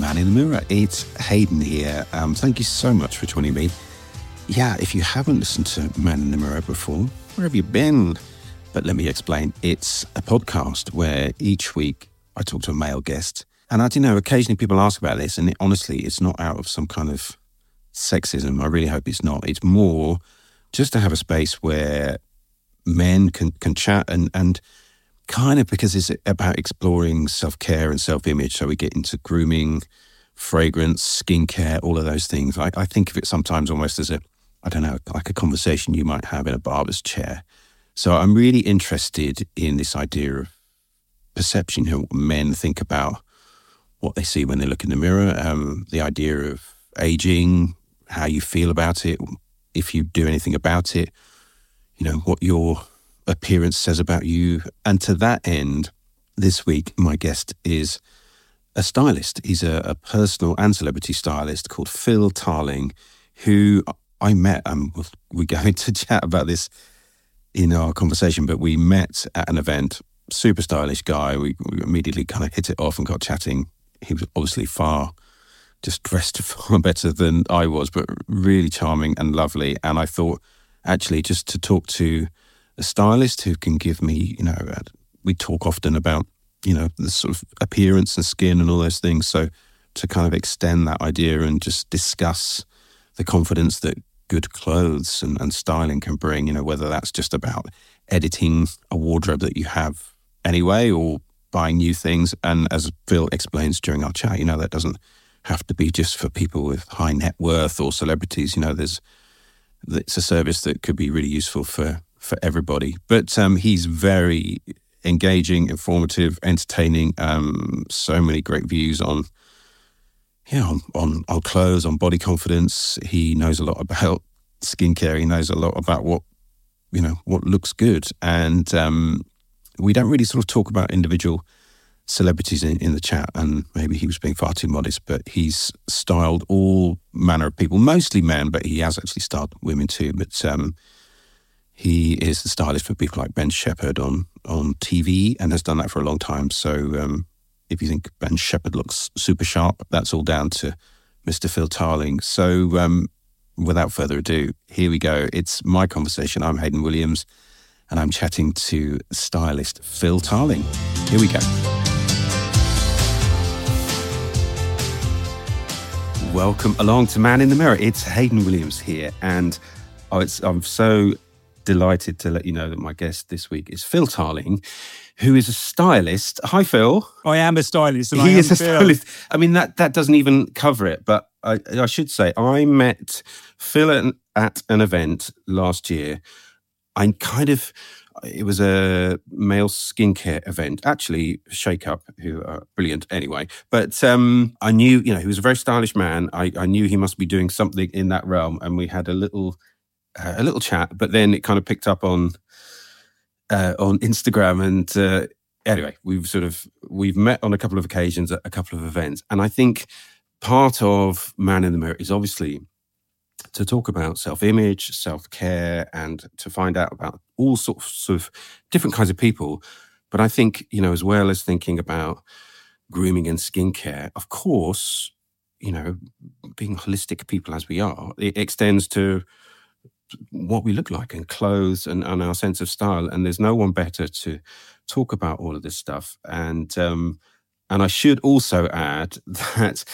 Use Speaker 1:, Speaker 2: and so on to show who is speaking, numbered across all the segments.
Speaker 1: Man in the Mirror. It's Hayden here. Um, thank you so much for joining me. Yeah, if you haven't listened to Man in the Mirror before, where have you been? But let me explain. It's a podcast where each week I talk to a male guest. And I do know occasionally people ask about this, and it, honestly, it's not out of some kind of sexism. I really hope it's not. It's more just to have a space where men can, can chat and, and kind of because it's about exploring self care and self image. So we get into grooming, fragrance, skincare, all of those things. I, I, think of it sometimes almost as a, I don't know, like a conversation you might have in a barber's chair. So I'm really interested in this idea of perception, what men think about what they see when they look in the mirror, um, the idea of aging, how you feel about it, if you do anything about it, you know, what your appearance says about you. And to that end, this week, my guest is a stylist. He's a, a personal and celebrity stylist called Phill Tarling, who I met. Um, we're going to chat about this in our conversation, but we met at an event. Super stylish guy. We, we immediately kind of hit it off and got chatting. He was obviously far, just dressed far better than I was, but really charming and lovely. And I thought, actually, just to talk to a stylist who can give me, you know, uh, we talk often about, you know, the sort of appearance and skin and all those things. So to kind of extend that idea and just discuss the confidence that good clothes and, and styling can bring, you know, whether that's just about editing a wardrobe that you have anyway or buying new things. And as Phill explains during our chat, you know, that doesn't have to be just for people with high net worth or celebrities. You know, there's it's a service that could be really useful for for everybody. But um, he's very engaging, informative, entertaining. Um, so many great views on, yeah, on, on, on clothes, on body confidence. He knows a lot about skincare. He knows a lot about what you know what looks good, and um, we don't really sort of talk about individual celebrities in, in the chat. And maybe he was being far too modest, but he's styled all manner of people, mostly men, but he has actually styled women too. But um, he is the stylist for people like Ben Shephard on on TV and has done that for a long time. So um, if you think Ben Shephard looks super sharp, that's all down to Mr. Phill Tarling. So um, without further ado, here we go. It's my conversation. I'm Hayden Williams, and I'm chatting to stylist Phill Tarling. Here we go. Welcome along to Man in the Mirror. It's Hayden Williams here, and oh, I'm so delighted to let you know that my guest this week is Phill Tarling, who is a stylist. Hi, Phill.
Speaker 2: I am a stylist.
Speaker 1: he is a Phil. stylist. I mean, that, that doesn't even cover it, but I, I should say I met Phill at, at an event last year. I kind of, it was a male skincare event, actually, Shake Up, who are brilliant anyway. But um, I knew, you know, he was a very stylish man. I, I knew he must be doing something in that realm. And we had a little uh, a little chat, but then it kind of picked up on uh, on Instagram, and uh, anyway, we've sort of we've met on a couple of occasions at a couple of events, and I think part of Man in the Mirror is obviously to talk about self-image, self-care, and to find out about all sorts of different kinds of people. But I think you know, as well as thinking about grooming and skincare, of course, you know, being holistic people as we are, it extends to what we look like and clothes and, and our sense of style. And there's no one better to talk about all of this stuff. And um, and I should also add that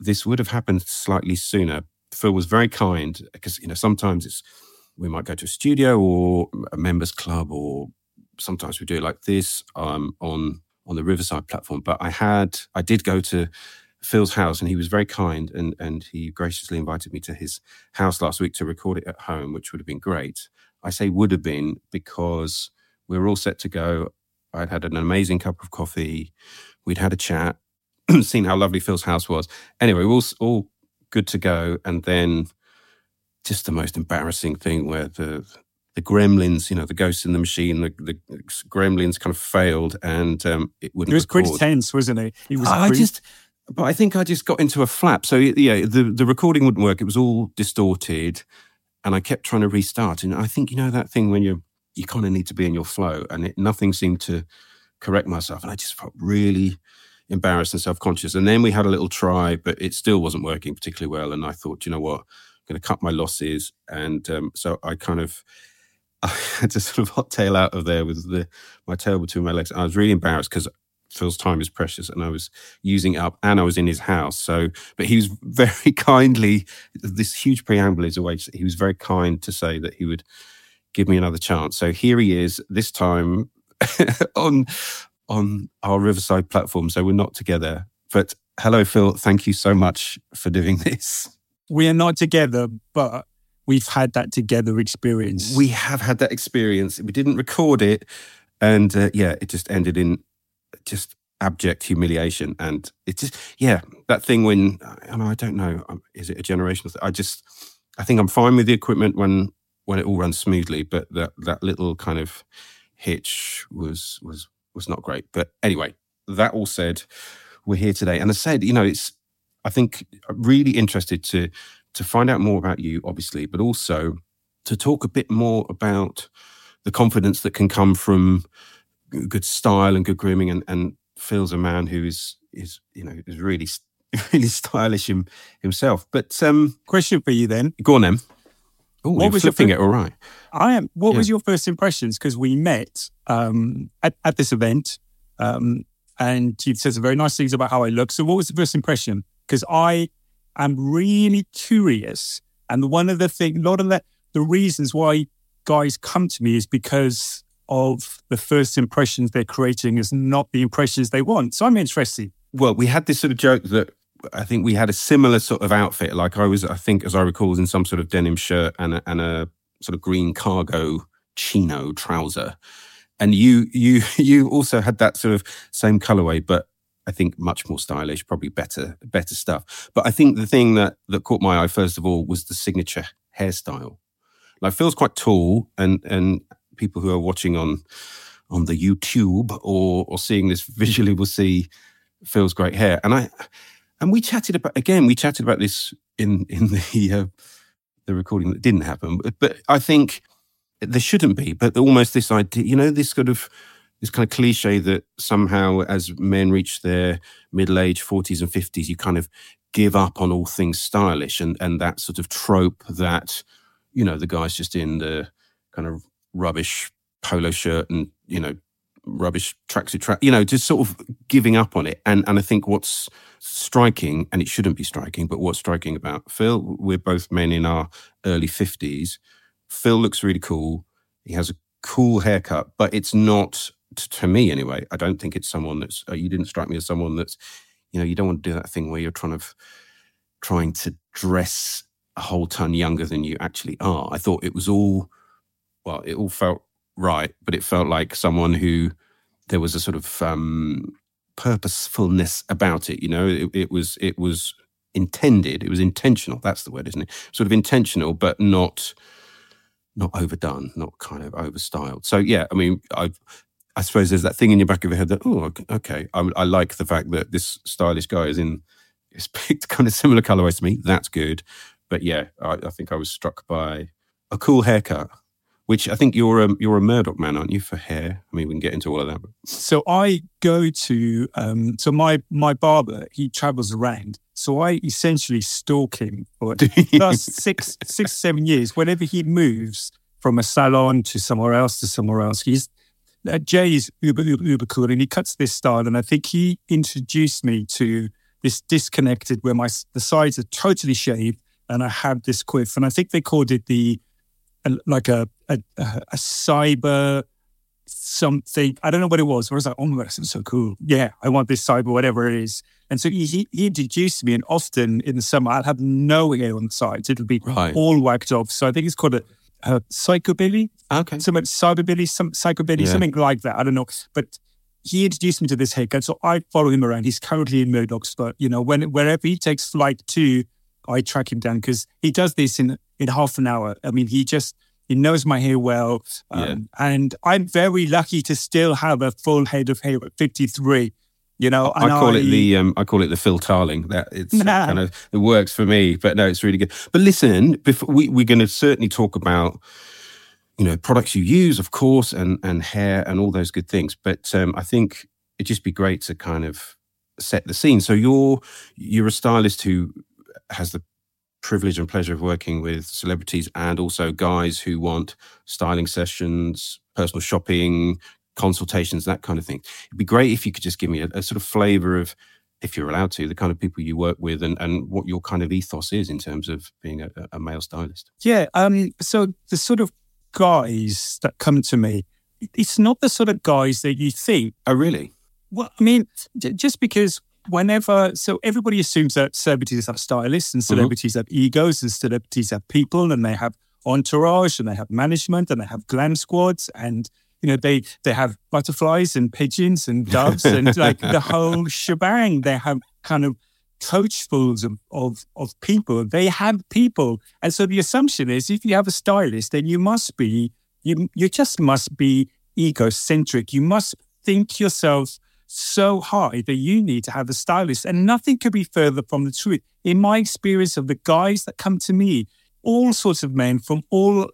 Speaker 1: this would have happened slightly sooner. Phill was very kind because you know sometimes it's we might go to a studio or a members club or sometimes we do it like this um, on on the Riverside platform. But I had I did go to Phill's house, and he was very kind, and and he graciously invited me to his house last week to record it at home, which would have been great. I say would have been because we were all set to go. I'd had an amazing cup of coffee. We'd had a chat, seen how lovely Phill's house was. Anyway, we all all good to go, and then just the most embarrassing thing where the the gremlins, you know, the ghosts in the machine, the, the gremlins kind of failed and um, it wouldn't.
Speaker 2: It was
Speaker 1: record.
Speaker 2: pretty tense, wasn't it? He
Speaker 1: was. I pretty... just, but I think I just got into a flap. So yeah, the the recording wouldn't work. It was all distorted, and I kept trying to restart. And I think you know that thing when you you kind of need to be in your flow, and it, nothing seemed to correct myself. And I just felt really embarrassed and self conscious. And then we had a little try, but it still wasn't working particularly well. And I thought, you know what, I'm going to cut my losses. And um, so I kind of I had to sort of hot tail out of there with the my tail between my legs. I was really embarrassed because Phill's time is precious, and I was using it up, and I was in his house. So, but he was very kindly. This huge preamble is a way. He was very kind to say that he would give me another chance. So here he is, this time on on our Riverside platform. So we're not together, but hello, Phill. Thank you so much for doing this.
Speaker 2: We are not together, but we've had that together experience.
Speaker 1: We have had that experience. We didn't record it, and uh, yeah, it just ended in just abject humiliation. And it just, yeah, that thing when I, I don't know, um, is it a generational thing? I just, I think I'm fine with the equipment when when it all runs smoothly, but that that little kind of hitch was was was not great. But anyway, that all said, we're here today, and I said, you know, it's I think really interested to to find out more about you, obviously, but also to talk a bit more about the confidence that can come from good style and good grooming, and, and Phill's a man who is is you know is really really stylish him, himself. But um,
Speaker 2: question for you then.
Speaker 1: Go on, then. Oh, what was flipping your, it all right.
Speaker 2: I am. What yeah. was your first impressions? Because we met um, at, at this event, um, and you said some very nice things about how I look. So, what was the first impression? Because I am really curious, and one of the thing, a lot of the the reasons why guys come to me is because of the first impressions they're creating is not the impressions they want. So I'm interested.
Speaker 1: Well, we had this sort of joke that I think we had a similar sort of outfit. Like I was, I think, as I recall, was in some sort of denim shirt and a, and a sort of green cargo chino trouser. And you, you, you also had that sort of same colorway, but I think much more stylish, probably better, better stuff. But I think the thing that that caught my eye first of all was the signature hairstyle. Like Phill's quite tall, and and people who are watching on on the YouTube or or seeing this visually will see Phill's great hair. And I and we chatted about again, we chatted about this in in the uh, the recording that didn't happen. But, but I think there shouldn't be. But almost this idea, you know, this sort of this kind of cliche that somehow as men reach their middle age, forties and fifties, you kind of give up on all things stylish and and that sort of trope that you know the guy's just in the kind of rubbish polo shirt and you know rubbish tracksuit track you know just sort of giving up on it. And and i think what's striking and it shouldn't be striking but what's striking about phill we're both men in our early 50s phill looks really cool. He has a cool haircut but it's not to me anyway i don't think it's someone that's uh, you didn't strike me as someone that's you know you don't want to do that thing where you're trying to trying to dress a whole ton younger than you actually are. I thought it was all well, it all felt right, but it felt like someone who there was a sort of um, purposefulness about it. You know, it, it, was it was intended. It was intentional. That's the word, isn't it? Sort of intentional, but not not overdone, not kind of overstyled. So yeah, I mean, I I suppose there's that thing in your back of your head that oh, okay, I, I like the fact that this stylish guy is in is picked kind of similar colorways to me. That's good. But yeah, I, I think I was struck by a cool haircut which I think you're a you're a Murdock man, aren't you, for hair? I mean, we can get into all of that.
Speaker 2: So I go to um, so my my barber he travels around, so I essentially stalk him for the last six six seven years. Whenever he moves from a salon to somewhere else to somewhere else, he's uh, Jay is uber, uber uber cool, and he cuts this style. And I think he introduced me to this disconnected where my the sides are totally shaved, and I have this quiff, and I think they called it the like a, a, a cyber something. I don't know what it was. I was like, oh my God, this is so cool. Yeah, I want this cyber, whatever it is. And so he, he introduced me, and often in the summer, I'll have no hair on the sides. It'll be right. all whacked off. So I think it's called a, a psychobilly.
Speaker 1: Okay.
Speaker 2: Something cyberbilly, some psychobilly, yeah. something like that. I don't know. But he introduced me to this haircut. So I follow him around. He's currently in Murdock's, but you know, when wherever he takes flight to, I track him down because he does this in in half an hour. I mean, he just he knows my hair well, um, yeah. and I'm very lucky to still have a full head of hair at 53. You know,
Speaker 1: I call I, it the um, I call it the Phill Tarling. That it's nah. kind of it works for me, but no, it's really good. But listen, before we, we're going to certainly talk about you know products you use, of course, and and hair and all those good things. But um, I think it'd just be great to kind of set the scene. So you're you're a stylist who has the privilege and pleasure of working with celebrities and also guys who want styling sessions, personal shopping, consultations, that kind of thing. It'd be great if you could just give me a, a sort of flavor of, if you're allowed to, the kind of people you work with and, and what your kind of ethos is in terms of being a, a male stylist.
Speaker 2: Yeah. Um, so the sort of guys that come to me, it's not the sort of guys that you think.
Speaker 1: Oh, really?
Speaker 2: Well, I mean, just because whenever, so everybody assumes that celebrities have stylists and mm-hmm. celebrities mm-hmm. have egos and celebrities have people and they have entourage and they have management and they have glam squads and you know they they have butterflies and pigeons and doves and like the whole shebang they have kind of coachfuls of, of of people they have people and so the assumption is if you have a stylist then you must be you you just must be egocentric you must think yourself so high that you need to have a stylist. And nothing could be further from the truth. In my experience of the guys that come to me, all sorts of men from all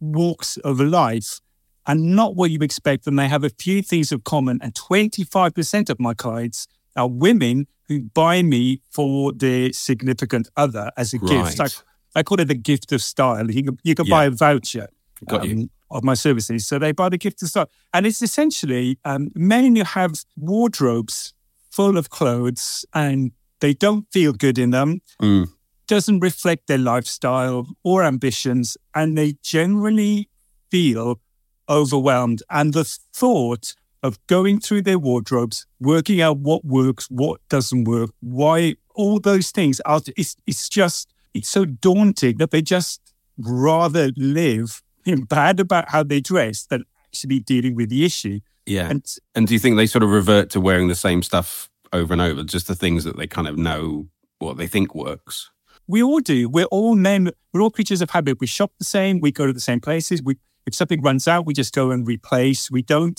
Speaker 2: walks of life, and not what you expect, and they have a few things of common. And 25% of my clients are women who buy me for their significant other as a right. gift. I, I, call it the gift of style. You can, you can yeah. buy a voucher.
Speaker 1: Got um, you
Speaker 2: of my services. So they buy the gift of style. And it's essentially um, men who have wardrobes full of clothes and they don't feel good in them, mm. doesn't reflect their lifestyle or ambitions, and they generally feel overwhelmed. And the thought of going through their wardrobes, working out what works, what doesn't work, why all those things are, it's, it's just, it's so daunting that they just rather live bad about how they dress than actually dealing with the issue.
Speaker 1: Yeah. And, and do you think they sort of revert to wearing the same stuff over and over, just the things that they kind of know what they think works?
Speaker 2: We all do. We're all men. We're all creatures of habit. We shop the same. We go to the same places. We, if something runs out, we just go and replace. We don't,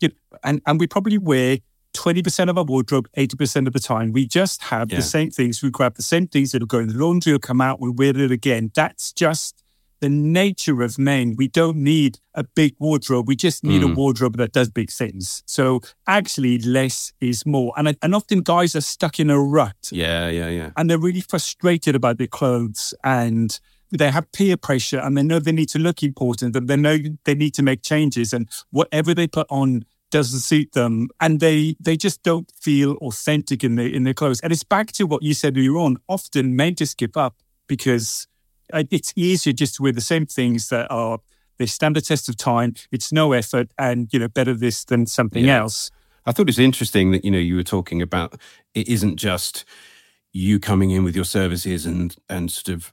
Speaker 2: you know, and, and we probably wear 20% of our wardrobe 80% of the time. We just have yeah. the same things. We grab the same things that'll go in the laundry, will come out, we wear it again. That's just the nature of men. We don't need a big wardrobe. We just need mm. a wardrobe that does big things. So actually, less is more. And, and often guys are stuck in a rut.
Speaker 1: Yeah, yeah, yeah.
Speaker 2: And they're really frustrated about their clothes and they have peer pressure and they know they need to look important and they know they need to make changes and whatever they put on doesn't suit them and they they just don't feel authentic in their in their clothes and it's back to what you said earlier on often men just give up because it's easier just to wear the same things that are they stand the test of time. It's no effort, and you know better this than something yeah. else.
Speaker 1: I thought it's interesting that you know you were talking about it isn't just you coming in with your services and and sort of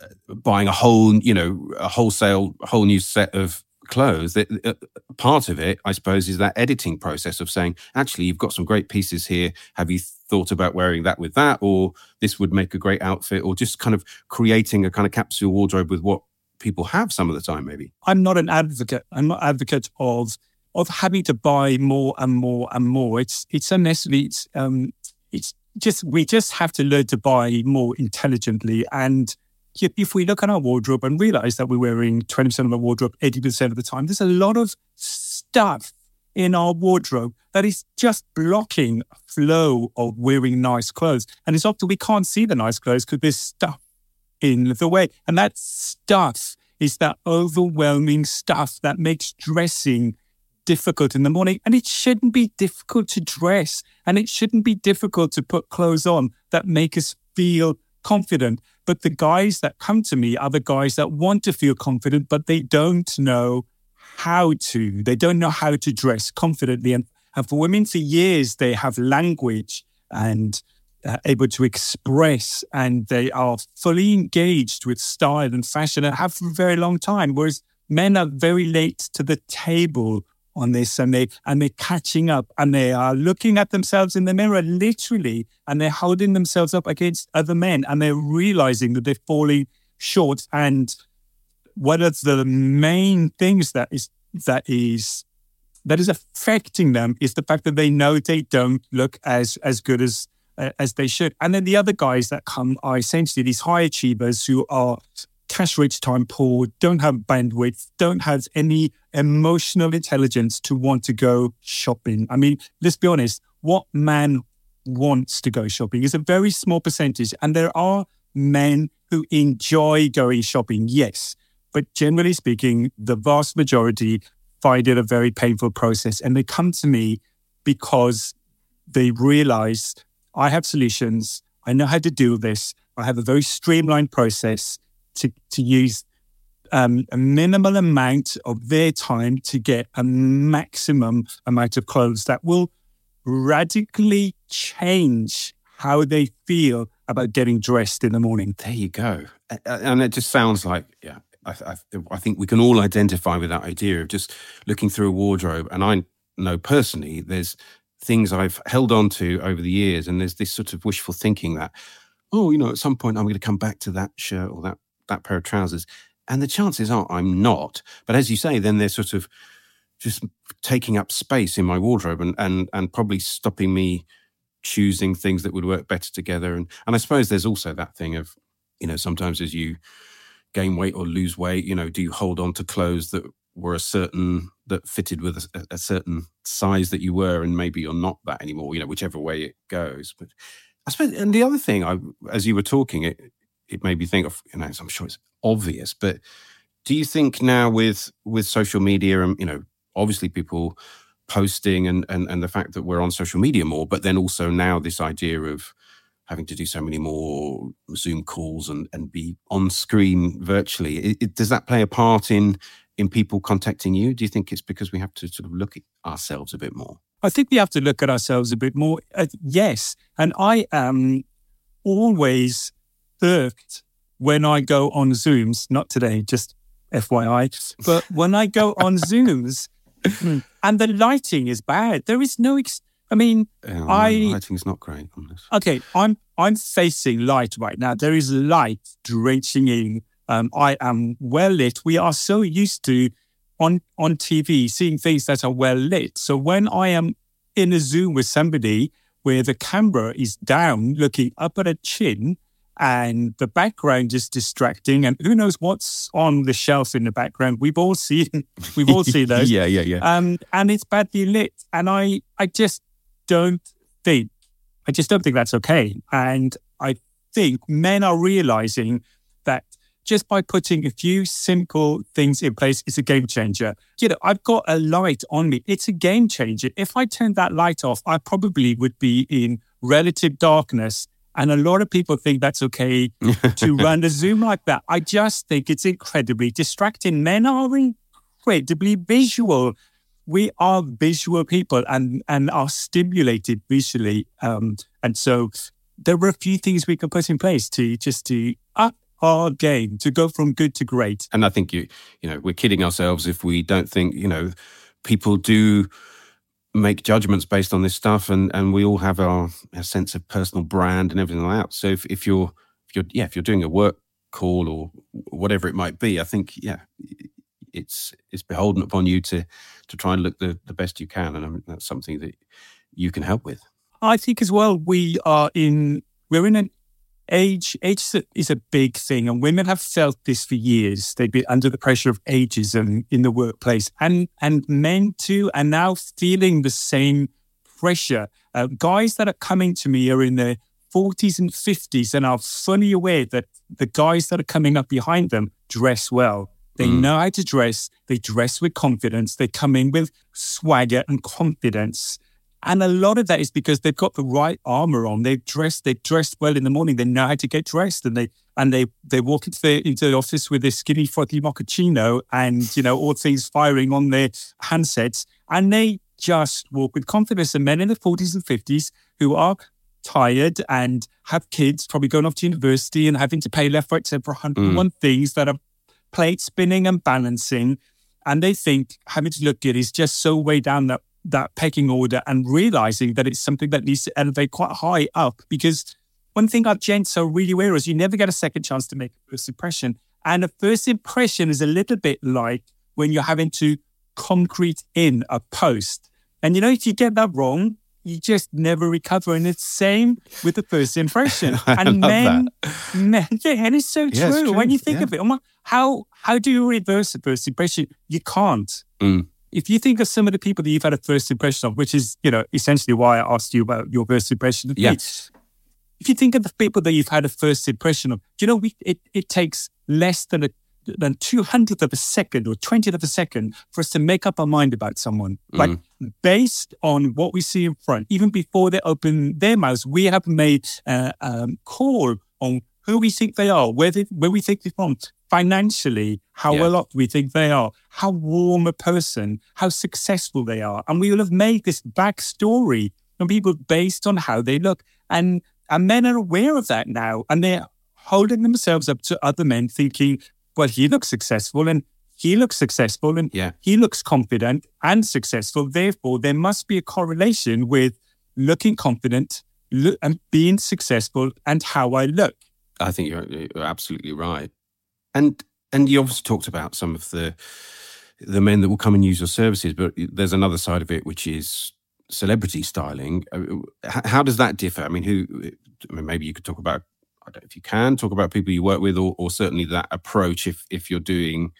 Speaker 1: uh, buying a whole you know a wholesale a whole new set of clothes uh, part of it i suppose is that editing process of saying actually you've got some great pieces here have you thought about wearing that with that, or this would make a great outfit, or just kind of creating a kind of capsule wardrobe with what people have some of the time, maybe?
Speaker 2: I'm not an advocate. I'm not advocate of of having to buy more and more and more. It's it's unnecessary. It's um it's just we just have to learn to buy more intelligently. And if we look at our wardrobe and realize that we're wearing 20% of our wardrobe 80% of the time, there's a lot of stuff in our wardrobe that is just blocking flow of wearing nice clothes. And it's often we can't see the nice clothes because there's stuff in the way. And that stuff is that overwhelming stuff that makes dressing difficult in the morning. And it shouldn't be difficult to dress. And it shouldn't be difficult to put clothes on that make us feel confident. But the guys that come to me are the guys that want to feel confident, but they don't know how to. They don't know how to dress confidently. And, and for women, for years, they have language and uh, able to express and they are fully engaged with style and fashion and have for a very long time. Whereas men are very late to the table on this and they and they're catching up and they are looking at themselves in the mirror literally and they're holding themselves up against other men and they're realizing that they're falling short and one of the main things that is that is that is affecting them is the fact that they know they don't look as as good as uh, as they should. And then the other guys that come are essentially these high achievers who are cash rich, time poor, don't have bandwidth, don't have any emotional intelligence to want to go shopping. I mean, let's be honest. What man wants to go shopping. It's a very small percentage. And there are men who enjoy going shopping, yes. But generally speaking, the vast majority find it a very painful process. And they come to me because they realize I have solutions. I know how to do this. I have a very streamlined process to, to use um, a minimal amount of their time to get a maximum amount of clothes that will radically change how they feel about getting dressed in the morning.
Speaker 1: There you go. And it just sounds like, yeah, I, I, I, think we can all identify with that idea of just looking through a wardrobe. And I know personally, there's things I've held on to over the years, and there's this sort of wishful thinking that, oh, you know, at some point I'm going to come back to that shirt or that that pair of trousers, and the chances are I'm not. But as you say, then they're sort of just taking up space in my wardrobe and and and probably stopping me choosing things that would work better together. And and I suppose there's also that thing of, you know, sometimes as you gain weight or lose weight, you know, do you hold on to clothes that were a certain that fitted with a, a, certain size that you were, and maybe you're not that anymore. You know, whichever way it goes. But I suppose, and the other thing, I as you were talking, it it made me think of, you know, I'm sure it's obvious, but do you think now with with social media and you know, obviously people posting and and and the fact that we're on social media more, but then also now this idea of having to do so many more Zoom calls and, and be on screen virtually. It, it, does that play a part in in people contacting you? Do you think it's because we have to sort of look at ourselves a bit more?
Speaker 2: I think we have to look at ourselves a bit more. Uh, yes. And I am always irked when I go on Zooms, not today, just FYI, but when I go on Zooms and the lighting is bad, there is no. Ex- I mean,
Speaker 1: yeah, I lighting's not great on this.
Speaker 2: Okay, I'm I'm facing light right now. There is light drenching in um, I am well lit. We are so used to on on TV seeing things that are well lit. So when I am in a Zoom with somebody where the camera is down, looking up at a chin, and the background is distracting, and who knows what's on the shelf in the background? We've all seen, we've all seen those.
Speaker 1: yeah, yeah, yeah.
Speaker 2: Um, and it's badly lit, and I, I just don't think, I just don't think that's okay. And I think men are realizing that just by putting a few simple things in place it's a game changer. You know, I've got a light on me. It's a game changer. If I turned that light off, I probably would be in relative darkness. And a lot of people think that's okay to run a Zoom like that. I just think it's incredibly distracting. Men are incredibly visual. We are visual people and, and are stimulated visually. Um, and so there were a few things we could put in place to just to up hard game to go from good to great.
Speaker 1: And I think you, you know, we're kidding ourselves if we don't think, you know, people do make judgments based on this stuff, and and we all have our, our sense of personal brand and everything like that. So if, if you're if you're yeah if you're doing a work call or whatever it might be, I think yeah, it's it's beholden upon you to to try and look the the best you can, and I mean, that's something that you can help with.
Speaker 2: I think as well we are in we're in an age age is a big thing and women have felt this for years. They've been under the pressure of ageism in the workplace and and men too are now feeling the same pressure. Uh, guys that are coming to me are in their 40s and 50s and are fully aware that the guys that are coming up behind them dress well. They mm. know how to dress. They dress with confidence. They come in with swagger and confidence and a lot of that is because they've got the right armor on. They've dressed, they've dressed well in the morning. They know how to get dressed and they and they they walk into the into the office with their skinny frothy mochaccino and you know all things firing on their handsets. And they just walk with confidence. And men in the 40s and 50s who are tired and have kids, probably going off to university and having to pay left, right, center for 101 mm. things that are plate spinning and balancing. And they think having to look good is just so way down that that pecking order and realizing that it's something that needs to elevate quite high up. Because one thing our gents are really aware is you never get a second chance to make a first impression. And a first impression is a little bit like when you're having to concrete in a post. And you know, if you get that wrong, you just never recover. And it's same with the first impression. and men, that. men, yeah, and it's so true. Yeah, it's true. When you think yeah. of it, how how do you reverse a first impression? You can't. Mm. If you think of some of the people that you've had a first impression of, which is, you know, essentially why I asked you about your first impression of
Speaker 1: yes.
Speaker 2: me. If you think of the people that you've had a first impression of, you know, we, it, it takes less than a than two hundredth of a second or twentieth of a second for us to make up our mind about someone. Mm. Like based on what we see in front, even before they open their mouths, we have made a um, call on who we think they are, where they, where we think they're from, financially, how yeah. well off we think they are, how warm a person, how successful they are. And we will have made this backstory on people based on how they look. And, and men are aware of that now. And they're holding themselves up to other men thinking, well, he looks successful and he looks successful and
Speaker 1: yeah.
Speaker 2: he looks confident and successful. Therefore, there must be a correlation with looking confident look, and being successful and how I look.
Speaker 1: I think you're, you're absolutely right. And and you obviously talked about some of the the men that will come and use your services, but there's another side of it which is celebrity styling. Uh, how does that differ? I mean, who? I mean, maybe you could talk about. I don't know if you can talk about people you work with, or, or certainly that approach if if you're doing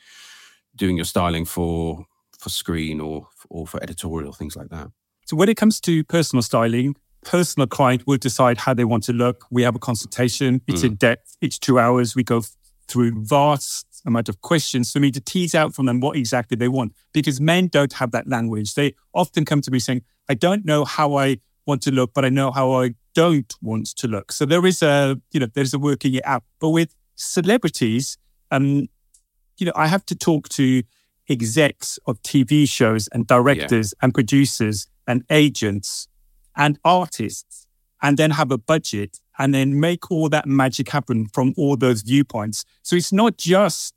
Speaker 1: doing your styling for for screen or or for editorial things like that.
Speaker 2: So when it comes to personal styling, personal client will decide how they want to look. We have a consultation. It's mm. in depth. It's two hours. We go through vast amount of questions for me to tease out from them what exactly they want. Because men don't have that language. They often come to me saying, I don't know how I want to look, but I know how I don't want to look. So there is a, you know, there's a working it out. But with celebrities, um, you know, I have to talk to execs of TV shows and directors yeah. and producers and agents and artists and then have a budget and then make all that magic happen from all those viewpoints. So it's not just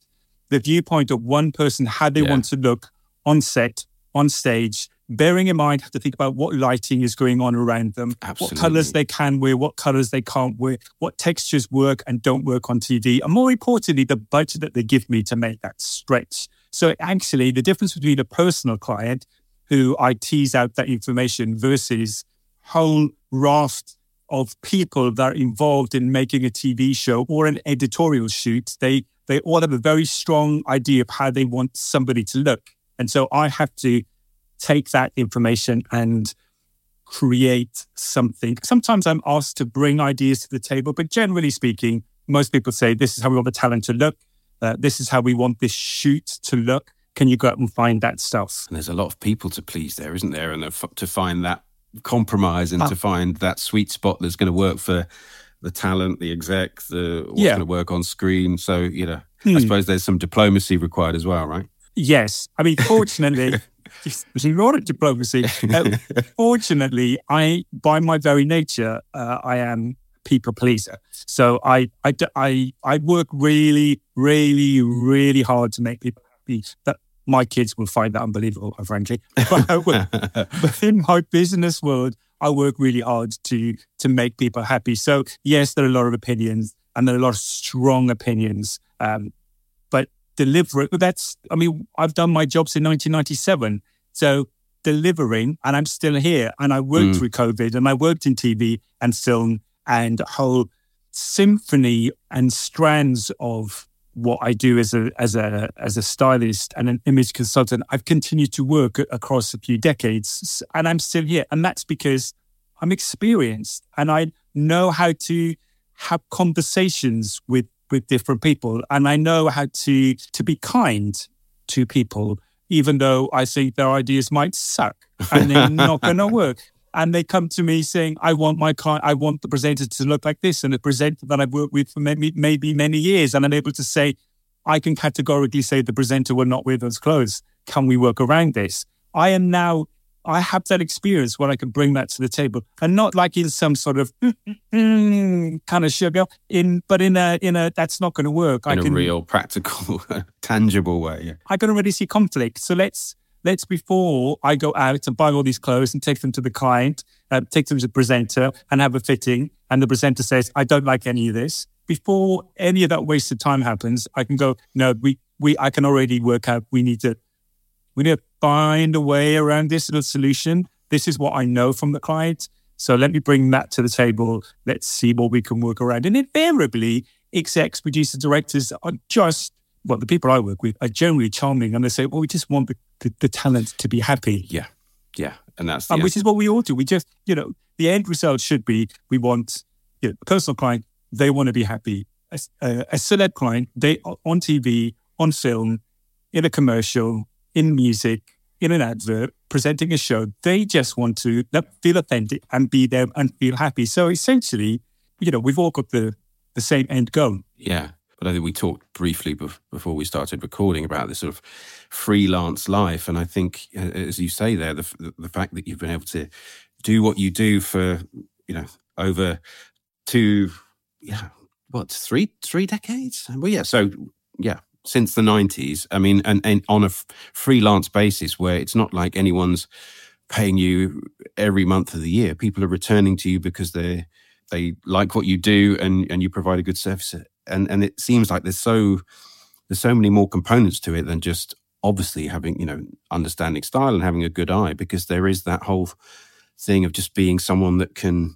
Speaker 2: the viewpoint of one person, how they yeah. want to look on set, on stage, bearing in mind have to think about what lighting is going on around them,
Speaker 1: Absolutely.
Speaker 2: what colors they can wear, what colors they can't wear, what textures work and don't work on TV, and more importantly, the budget that they give me to make that stretch. So actually, the difference between a personal client who I tease out that information versus whole raft of people that are involved in making a TV show or an editorial shoot, they they all have a very strong idea of how they want somebody to look. And so I have to take that information and create something. Sometimes I'm asked to bring ideas to the table, but generally speaking, most people say, This is how we want the talent to look. Uh, this is how we want this shoot to look. Can you go out and find that stuff?
Speaker 1: And there's a lot of people to please there, isn't there? And to find that compromise and uh, to find that sweet spot that's going to work for the talent, the exec, the what's yeah. going to work on screen. So you know, hmm. I suppose there's some diplomacy required as well, right?
Speaker 2: Yes, I mean, fortunately. There's a lot of diplomacy. Uh, fortunately, I, by my very nature, uh, I am people pleaser. So I, I, I, I work really, really, really hard to make people happy. That my kids will find that unbelievable, frankly. But, but in my business world, I work really hard to to make people happy. So yes, there are a lot of opinions and there are a lot of strong opinions. Um, but deliver it. That's I mean, I've done my jobs in 1997. So delivering, and I'm still here. And I worked mm. through COVID and I worked in TV and film and a whole symphony and strands of what I do as a as a as a stylist and an image consultant, I've continued to work across a few decades, and I'm still here. And that's because I'm experienced and I know how to have conversations with with different people, and I know how to to be kind to people, even though I think their ideas might suck and they're not going to work and they come to me saying, "I want my client, I want the presenter to look like this," and a presenter that I've worked with for maybe maybe many years, and I'm able to say, I can categorically say the presenter will not wear those clothes. Can we work around this? I am now. I have that experience where I can bring that to the table, and not like in some sort of kind of sugar, in but in a in a that's not going to work.
Speaker 1: In
Speaker 2: I
Speaker 1: can, a real, practical, tangible way.
Speaker 2: I can already see conflict. So let's let's before I go out and buy all these clothes and take them to the client, uh, take them to the presenter and have a fitting. And the presenter says, I don't like any of this. Before any of that wasted time happens, I can go, no, we, we, I can already work out. We need to, we need to find a way around this little solution. This is what I know from the client. So let me bring that to the table. Let's see what we can work around. And invariably, execs, producers, directors are just well, the people I work with are generally charming, and they say, "Well, we just want the, the, the talent to be happy."
Speaker 1: Yeah, yeah, and that's
Speaker 2: and which is what we all do. We just, you know, the end result should be we want you know, a personal client, they want to be happy. A, a, a celeb client, they on TV, on film, in a commercial, in music, in an advert, presenting a show, they just want to feel authentic and be there and feel happy. So essentially, you know, we've all got the the same end goal.
Speaker 1: Yeah. But I think we talked briefly before we started recording about this sort of freelance life. And I think, uh, as you say there, the, the fact that you've been able to do what you do for, you know, over two, yeah, what, three, three decades? Well, yeah. So, yeah, since the 90s. I mean, and, and on a f- freelance basis where it's not like anyone's paying you every month of the year. People are returning to you because they they like what you do and and you provide a good service. And and it seems like there's so there's so many more components to it than just obviously having you know understanding style and having a good eye because there is that whole thing of just being someone that can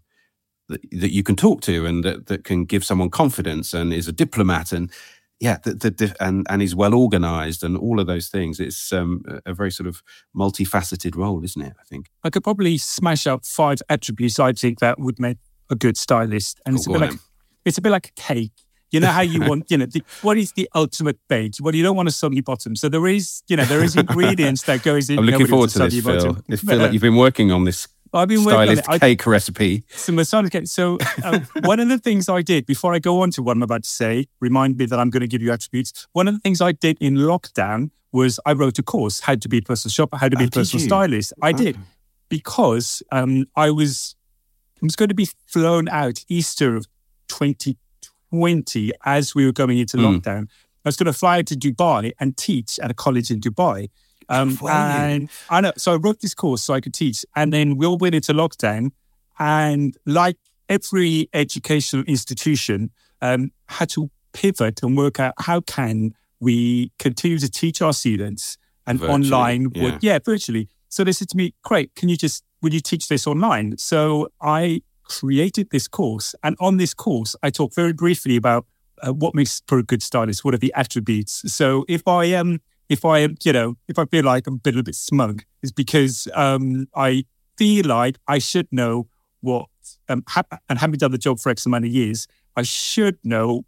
Speaker 1: that, that you can talk to and that, that can give someone confidence and is a diplomat and yeah, the, the, and and is well organized and all of those things. It's um, a very sort of multifaceted role, isn't it? I think
Speaker 2: I could probably smash up five attributes I think that would make a good stylist, and oh, it's a bit like it's a bit like a cake. You know how you want, you know, the, what is the ultimate base? Well, you don't want a soggy bottom. So there is, you know, there is ingredients that goes in.
Speaker 1: I'm looking forward to this, Phill. Feel like you've been working on this I've been stylist working cake I, recipe.
Speaker 2: So stylist cake. So uh, one of the things I did before I go on to what I'm about to say, remind me that I'm going to give you attributes. One of the things I did in lockdown was I wrote a course, how to be a personal shopper, how to be oh, a personal stylist. I oh. did because um, I was I was going to be flown out Easter of 2020 as we were going into mm. lockdown. I was going to fly to Dubai and teach at a college in Dubai. Um, and I know, so I wrote this course so I could teach, and then we all went into lockdown. And like every educational institution, um, had to pivot and work out how can we continue to teach our students and virtually, online yeah. Would, yeah, virtually. So they said to me, great can you just, will you teach this online? So I created this course. And on this course, I talk very briefly about uh, what makes for a good stylist. What are the attributes? So if I am, um, if I am, you know, if I feel like I'm a little bit smug, is because um, I feel like I should know what, um, ha- and having done the job for X amount of years, I should know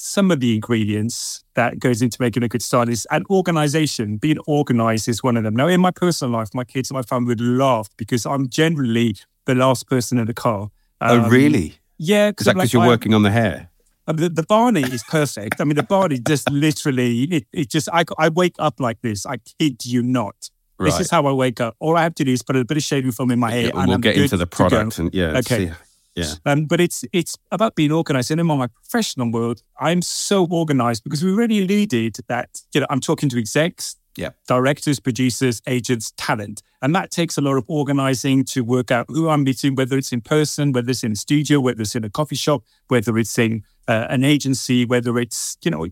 Speaker 2: some of the ingredients that goes into making a good stylist and organization being organized is one of them now in my personal life my kids and my family would laugh because i'm generally the last person in the car
Speaker 1: um, oh really
Speaker 2: yeah
Speaker 1: because like, you're working on the hair
Speaker 2: I mean, the, the Barney is perfect. I mean, the Barney just literally, it, it just, I, I wake up like this. I kid you not. Right. This is how I wake up. All I have to do is put a bit of shaving foam in my hair.
Speaker 1: Yeah, we'll
Speaker 2: I'm
Speaker 1: get into the product. And yeah.
Speaker 2: Okay.
Speaker 1: Yeah.
Speaker 2: Um, but it's it's about being organized. And in my professional world, I'm so organized because we really needed that. You know, I'm talking to execs,
Speaker 1: yeah.
Speaker 2: directors, producers, agents, talent. And that takes a lot of organizing to work out who I'm meeting, whether it's in person, whether it's in a studio, whether it's in a coffee shop, whether it's in uh, an agency, whether it's, you know,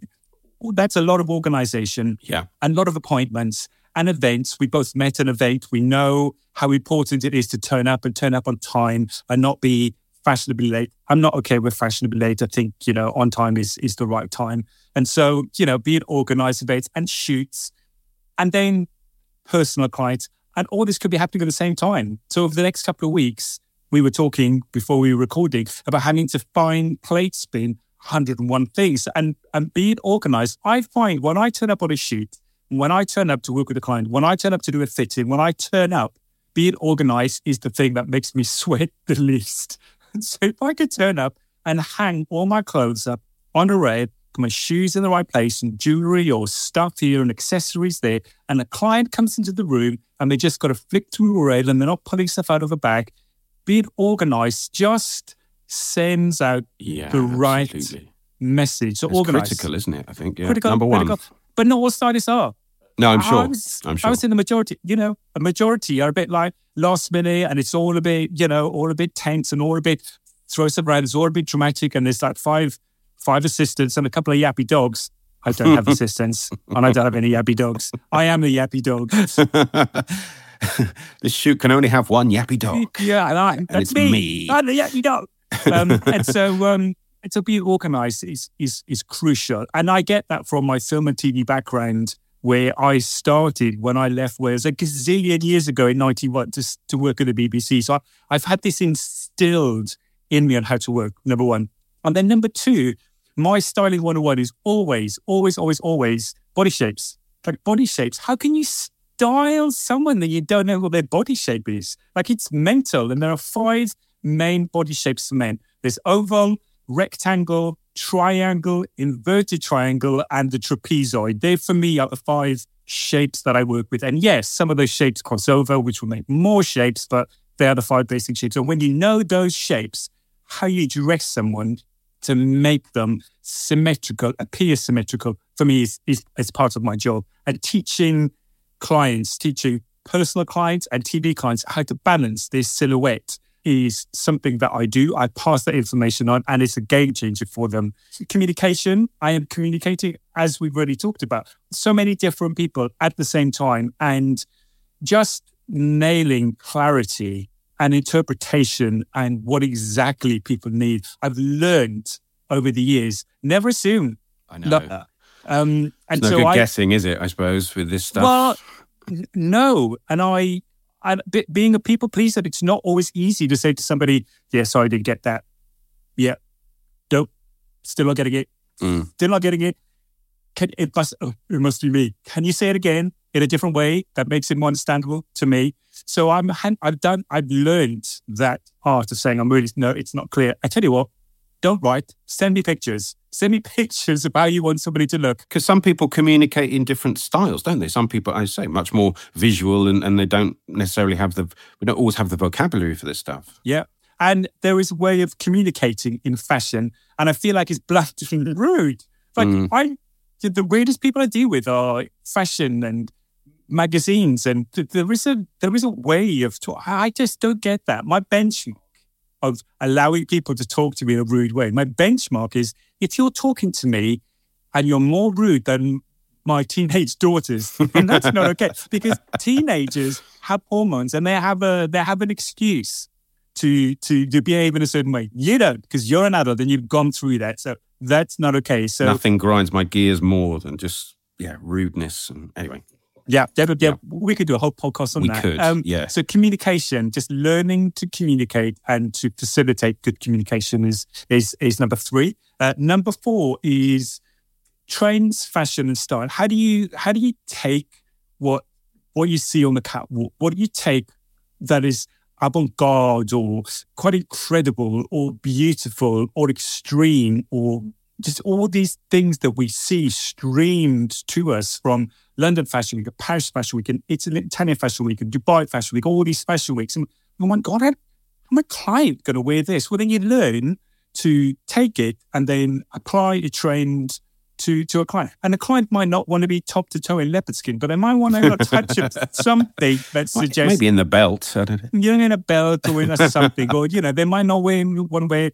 Speaker 2: that's a lot of organization.
Speaker 1: Yeah.
Speaker 2: And a lot of appointments and events. We both met an event. We know how important it is to turn up and turn up on time and not be fashionably late. I'm not okay with fashionably late. I think, you know, on time is is the right time. And so, you know, being organized events and shoots and then personal clients. And all this could be happening at the same time. So over the next couple of weeks, we were talking before we were recording about having to find plate spin 101 things and, and being organized. I find when I turn up on a shoot, when I turn up to work with a client, when I turn up to do a fitting, when I turn up, being organized is the thing that makes me sweat the least. so if I could turn up and hang all my clothes up on a rail, my shoes in the right place and jewelry or stuff here and accessories there, and a client comes into the room and they just got to flick through a rail and they're not pulling stuff out of a bag, being organized just sends out
Speaker 1: yeah,
Speaker 2: the right
Speaker 1: absolutely.
Speaker 2: message. So
Speaker 1: it's
Speaker 2: organized.
Speaker 1: critical, isn't it? I think. Yeah.
Speaker 2: Critical,
Speaker 1: Number one.
Speaker 2: Critical. But not all stylists are.
Speaker 1: No, I'm sure. I was, I'm sure.
Speaker 2: I was in the majority. You know, a majority are a bit like last minute, and it's all a bit, you know, all a bit tense and all a bit throw some around. It's all a bit dramatic, and there's like five, five assistants and a couple of yappy dogs. I don't have assistants, and I don't have any yappy dogs. I am the yappy dog.
Speaker 1: this shoot can only have one yappy dog.
Speaker 2: Yeah, and I, that's
Speaker 1: and
Speaker 2: me. me. I'm the yappy dog. Um, and so, um, to be organized is, is, is crucial. And I get that from my film and TV background where I started when I left Wales a gazillion years ago in 91 to, to work at the BBC. So I, I've had this instilled in me on how to work, number one. And then number two, my styling 101 is always, always, always, always body shapes. Like body shapes. How can you style someone that you don't know what their body shape is? Like it's mental. And there are five main body shapes for men. There's oval, rectangle, triangle, inverted triangle, and the trapezoid. They, for me, are the five shapes that I work with. And yes, some of those shapes cross over, which will make more shapes, but they are the five basic shapes. And when you know those shapes, how you dress someone to make them symmetrical, appear symmetrical, for me is, is, is part of my job. And teaching clients, teaching personal clients and TV clients how to balance this silhouette is something that I do. I pass that information on and it's a game changer for them. Communication, I am communicating, as we've already talked about, so many different people at the same time and just nailing clarity and interpretation and what exactly people need. I've learned over the years, never assume.
Speaker 1: I know. That.
Speaker 2: Um,
Speaker 1: and it's no so good I, guessing, is it? I suppose with this stuff.
Speaker 2: Well, no, and I being a people pleaser, it's not always easy to say to somebody, "Yeah, sorry, I didn't get that." Yeah, nope, still not getting it. Mm. Still not getting it. Can it must oh, it must be me? Can you say it again in a different way that makes it more understandable to me? So I'm I've done I've learned that art of saying I'm really no, it's not clear. I tell you what, don't write. Send me pictures. Send me pictures of how you want somebody to look.
Speaker 1: Because some people communicate in different styles, don't they? Some people, I say, much more visual and, and they don't necessarily have the, we don't always have the vocabulary for this stuff.
Speaker 2: Yeah. And there is a way of communicating in fashion. And I feel like it's bluntly rude. Like, mm. I, the weirdest people I deal with are fashion and magazines. And there is a, there is a way of, talk- I just don't get that. My benchmark of allowing people to talk to me in a rude way. My benchmark is if you're talking to me and you're more rude than my teenage daughters, and that's not okay because teenagers have hormones and they have a they have an excuse to to to behave in a certain way. You don't because you're an adult and you've gone through that. So that's not okay. So
Speaker 1: nothing grinds my gears more than just yeah rudeness. And anyway,
Speaker 2: yeah, yeah, yeah, we could do a whole podcast on
Speaker 1: we
Speaker 2: that.
Speaker 1: Could, um, yeah.
Speaker 2: So communication, just learning to communicate and to facilitate good communication is is is number three. Uh, number four is trends, fashion, and style. How do you how do you take what what you see on the catwalk? What do you take that is avant-garde or quite incredible or beautiful or extreme or just all these things that we see streamed to us from London Fashion Week, Paris Fashion Week, and Italy, Italian Fashion Week, and Dubai Fashion Week, all these fashion weeks. And oh my God, how, my client going to wear this? Well, then you learn to take it and then apply a trend to, to a client. And the client might not want to be top to toe in leopard skin, but they might want to touch something that suggests.
Speaker 1: Maybe in the belt. I don't know.
Speaker 2: You're in a belt or in a something, or, you know, they might not wear, want to wear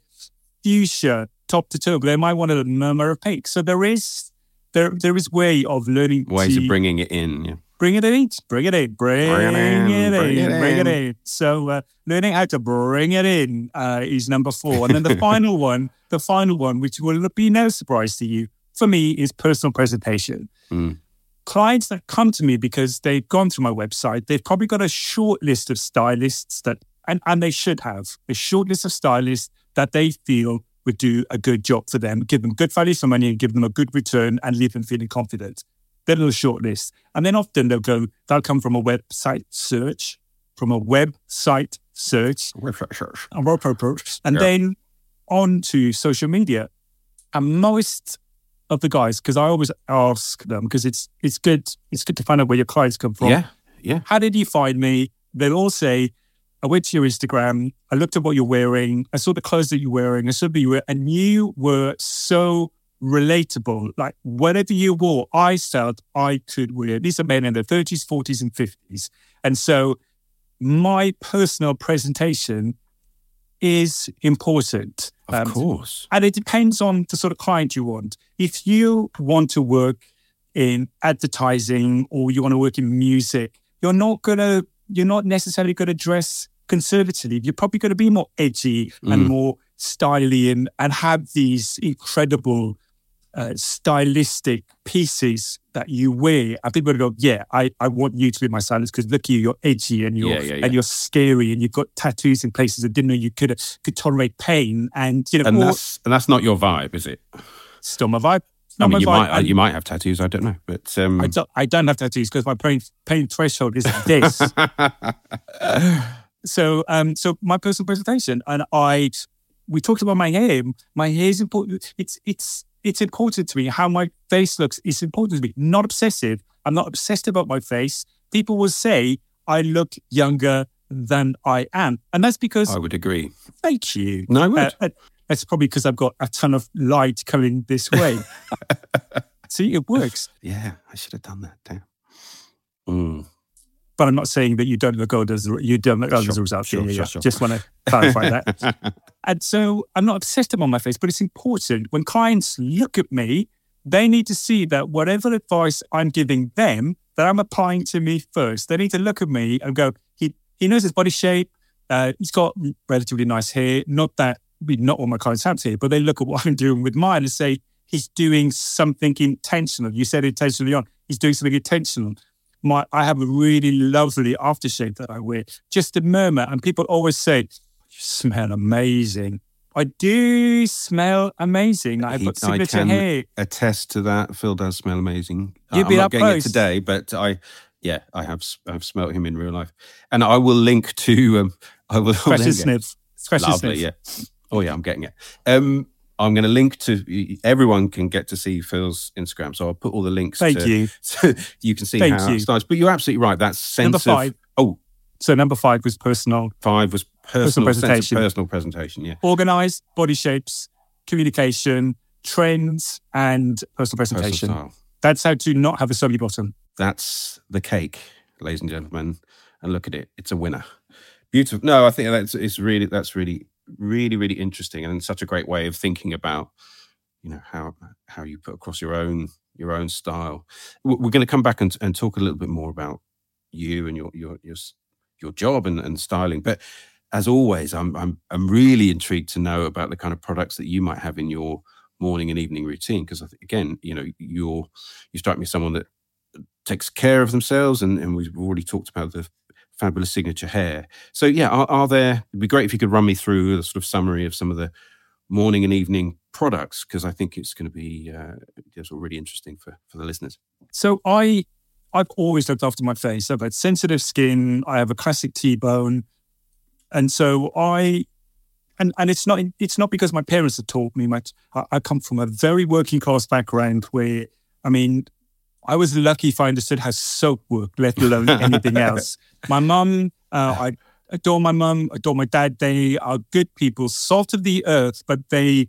Speaker 2: fuchsia top to toe, but they might want a murmur of pink. So there is there there is way of learning
Speaker 1: ways
Speaker 2: to,
Speaker 1: of bringing it in. Yeah.
Speaker 2: Bring it in, bring it in, bring, bring it in, bring, it in, bring it in. So uh, learning how to bring it in uh, is number four, and then the final one, the final one, which will be no surprise to you, for me, is personal presentation. Mm. Clients that come to me because they've gone through my website, they've probably got a short list of stylists that, and, and they should have a short list of stylists that they feel would do a good job for them, give them good value for money and give them a good return and leave them feeling confident. Then a short list. And then often they'll go, they'll come from a website search, from a website search.
Speaker 1: Website search.
Speaker 2: And yeah. then on to social media. And most of the guys, because I always ask them, because it's it's good, it's good to find out where your clients come from.
Speaker 1: Yeah. Yeah.
Speaker 2: How did you find me? They'll all say, I went to your Instagram. I looked at what you're wearing. I saw the clothes that you're wearing. I saw that you were, and you were so relatable. Like whatever you wore, I felt I could wear. These are men in their 30s, 40s, and 50s. And so my personal presentation is important.
Speaker 1: Of um, course.
Speaker 2: And it depends on the sort of client you want. If you want to work in advertising or you want to work in music, you're not going to, you're not necessarily going to dress conservatively, you're probably going to be more edgy mm. and more styling and and have these incredible uh, stylistic pieces that you wear, and people go, "Yeah, I, I want you to be my stylist because look at you, you're edgy and you're
Speaker 1: Yeah, yeah, yeah.
Speaker 2: and you're scary and you've got tattoos in places that didn't know you could could tolerate pain and you know
Speaker 1: And
Speaker 2: all-
Speaker 1: that's and that's not your vibe, is it?
Speaker 2: still my vibe.
Speaker 1: I mean, you
Speaker 2: vibe.
Speaker 1: might
Speaker 2: And
Speaker 1: you might have tattoos. I don't know, but um,
Speaker 2: I don't, I don't have tattoos because my pain pain threshold is this. so um so my personal presentation and I we talked about my hair. My hair is important. It's it's it's important to me. How my face looks is important to me. Not obsessive. I'm not obsessed about my face. People will say I look younger than I am, and that's because
Speaker 1: I would agree.
Speaker 2: thank you.
Speaker 1: No, I would.
Speaker 2: Uh, uh, that's probably because I've got a ton of light coming this way. See, it works.
Speaker 1: yeah, I should have done that. Damn. Mm.
Speaker 2: But I'm not saying that you don't look old as you don't look old as a result.
Speaker 1: sure,
Speaker 2: Yeah,
Speaker 1: sure, sure.
Speaker 2: Just want to clarify that. And so I'm not obsessed about my face, but it's important when clients look at me, they need to see that whatever advice I'm giving them, that I'm applying to me first. They need to look at me and go, he he knows his body shape. Uh, he's got relatively nice hair. Not that not all my clients have hair, but they look at what I'm doing with mine and say he's doing something intentional. You said intentionally on. He's doing something intentional. My I have a really lovely aftershave that I wear. Just a murmur, and people always say, "You smell amazing." I do smell amazing. I've
Speaker 1: He-
Speaker 2: got
Speaker 1: I
Speaker 2: signature
Speaker 1: can
Speaker 2: hair.
Speaker 1: attest to that. Phill does smell amazing.
Speaker 2: You've
Speaker 1: I'm
Speaker 2: been
Speaker 1: not getting
Speaker 2: close.
Speaker 1: it today, but I, yeah, I have. I've smelt him in real life, and I will link to. Um, I will.
Speaker 2: Fresh
Speaker 1: there
Speaker 2: and sniff. Fresh
Speaker 1: Lovely,
Speaker 2: sniff.
Speaker 1: yeah. Oh yeah, I'm getting it. Um, I'm going to link to everyone can get to see Phill's Instagram, so I'll put all the links.
Speaker 2: Thank
Speaker 1: to,
Speaker 2: you.
Speaker 1: So you can see
Speaker 2: Thank
Speaker 1: how
Speaker 2: you.
Speaker 1: it's nice. But you're absolutely right. That sense
Speaker 2: Number
Speaker 1: of oh
Speaker 2: So number five was personal,
Speaker 1: five was personal, of
Speaker 2: presentation.
Speaker 1: personal presentation. Yeah,
Speaker 2: organized body shapes, communication, trends, and personal
Speaker 1: personal
Speaker 2: presentation.
Speaker 1: style.
Speaker 2: That's how to not have a soggy bottom.
Speaker 1: That's the cake, ladies and gentlemen. And look at it; it's a winner. Beautiful. No, I think that's it's really that's really really really interesting and such a great way of thinking about you know how how you put across your own your own style. We're going to come back and, and talk a little bit more about you and your your your your job and, and styling. But as always, I'm I'm I'm really intrigued to know about the kind of products that you might have in your morning and evening routine because again, you know, you're you strike me as someone that takes care of themselves, and, and we've already talked about the fabulous signature hair. So yeah, are, are there? It'd be great if you could run me through a sort of summary of some of the morning and evening products because I think it's going to be uh, of really interesting for for the listeners.
Speaker 2: So I, I've always looked after my face. I've had sensitive skin. I have a classic T-bone, and so I, and and it's not it's not because my parents have taught me much. I, I come from a very working class background where, I mean, I was lucky if I understood how soap worked, let alone anything else. My mum, uh, I adore my mum, adore my dad. They are good people, salt of the earth, but they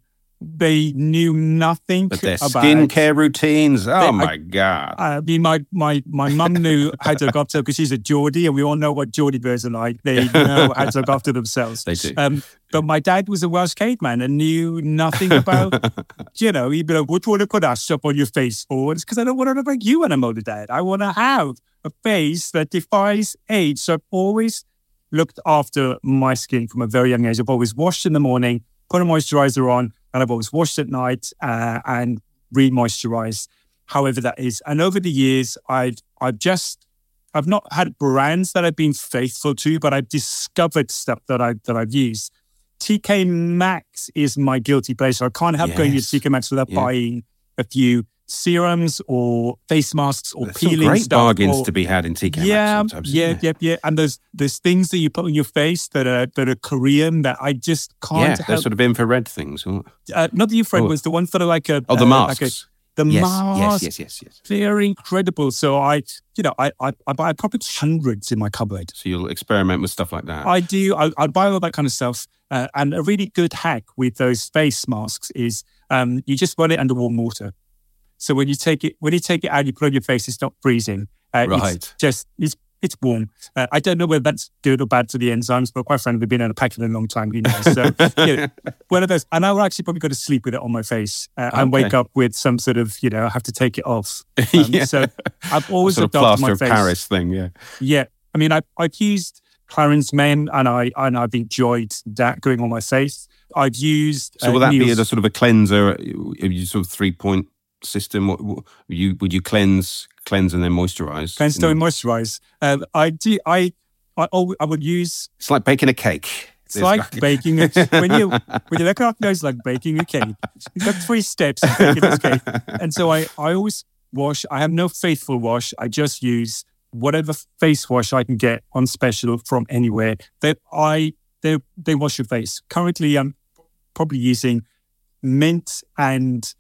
Speaker 2: they knew nothing
Speaker 1: But their
Speaker 2: about
Speaker 1: skincare routines, oh
Speaker 2: They- I-
Speaker 1: my god!
Speaker 2: I mean, my my my mum knew how to look after because she's a Geordie, and we all know what Geordie birds are like. They know how to look after themselves.
Speaker 1: They do.
Speaker 2: Um, but my dad was a Welsh caveman and knew nothing about, you know, he'd be like, what do you want to put that stuff on your face for? It's because I don't want to look like you when I'm older, Dad. I want to have a face that defies age. So I've always looked after my skin from a very young age. I've always washed in the morning, put a moisturizer on, and I've always washed at night uh, and re-moisturized, however that is. And over the years, I've I've just I've not had brands that I've been faithful to, but I've discovered stuff that I that I've used. TK Maxx is my guilty pleasure. I can't help going to TK Maxx without
Speaker 1: Yeah.
Speaker 2: buying a few serums or face masks or
Speaker 1: There's
Speaker 2: peeling
Speaker 1: great
Speaker 2: stuff.
Speaker 1: bargains
Speaker 2: or-
Speaker 1: to be had in TK Maxx
Speaker 2: yeah,
Speaker 1: sometimes.
Speaker 2: yeah, yeah, yeah. And there's there's things that you put on your face that are that are Korean that I just can't
Speaker 1: Yeah,
Speaker 2: help.
Speaker 1: they're sort of infrared things.
Speaker 2: uh, not the infrared
Speaker 1: Oh.
Speaker 2: ones, the ones that are like a
Speaker 1: Oh, the
Speaker 2: uh,
Speaker 1: masks.
Speaker 2: like a, the
Speaker 1: yes,
Speaker 2: masks.
Speaker 1: yes, yes, yes, yes.
Speaker 2: They're incredible. So I, you know, I I, I buy probably hundreds in my cupboard.
Speaker 1: So you'll experiment with stuff like that.
Speaker 2: I do. I, I buy all that kind of stuff. Uh, and a really good hack with those face masks is um, you just run it under warm water. So when you take it, when you take it out, you put it on your face. It's not freezing. Uh,
Speaker 1: Right.
Speaker 2: It's just it's it's warm. Uh, I don't know whether that's good or bad for the enzymes, but quite frankly, we've been in a packet in a long time. Who knows? So you know, one of those. And I will actually probably go to sleep with it on my face uh, and wake up with some sort of you know I have to take it off. Um,
Speaker 1: Yeah.
Speaker 2: So I've always
Speaker 1: sort of
Speaker 2: looked after
Speaker 1: plaster
Speaker 2: my
Speaker 1: of
Speaker 2: face.
Speaker 1: Paris thing. Yeah.
Speaker 2: Yeah, I mean, I I've used Clarins Men, and I and I've enjoyed that going on my face. I've used.
Speaker 1: So will that be a sort of a cleanser? You sort of three point system? What, what, you would you cleanse, cleanse, and then moisturize?
Speaker 2: Cleanse, don't moisturize. Um, I do. I I, I would use.
Speaker 1: It's like baking a cake.
Speaker 2: It's like baking a when you when you look at it's like baking a cake. You've got three steps in baking this cake, and so I I always wash. I have no faithful wash. I just use whatever face wash I can get on special from anywhere. That I they they wash your face. Currently, I'm probably using mint and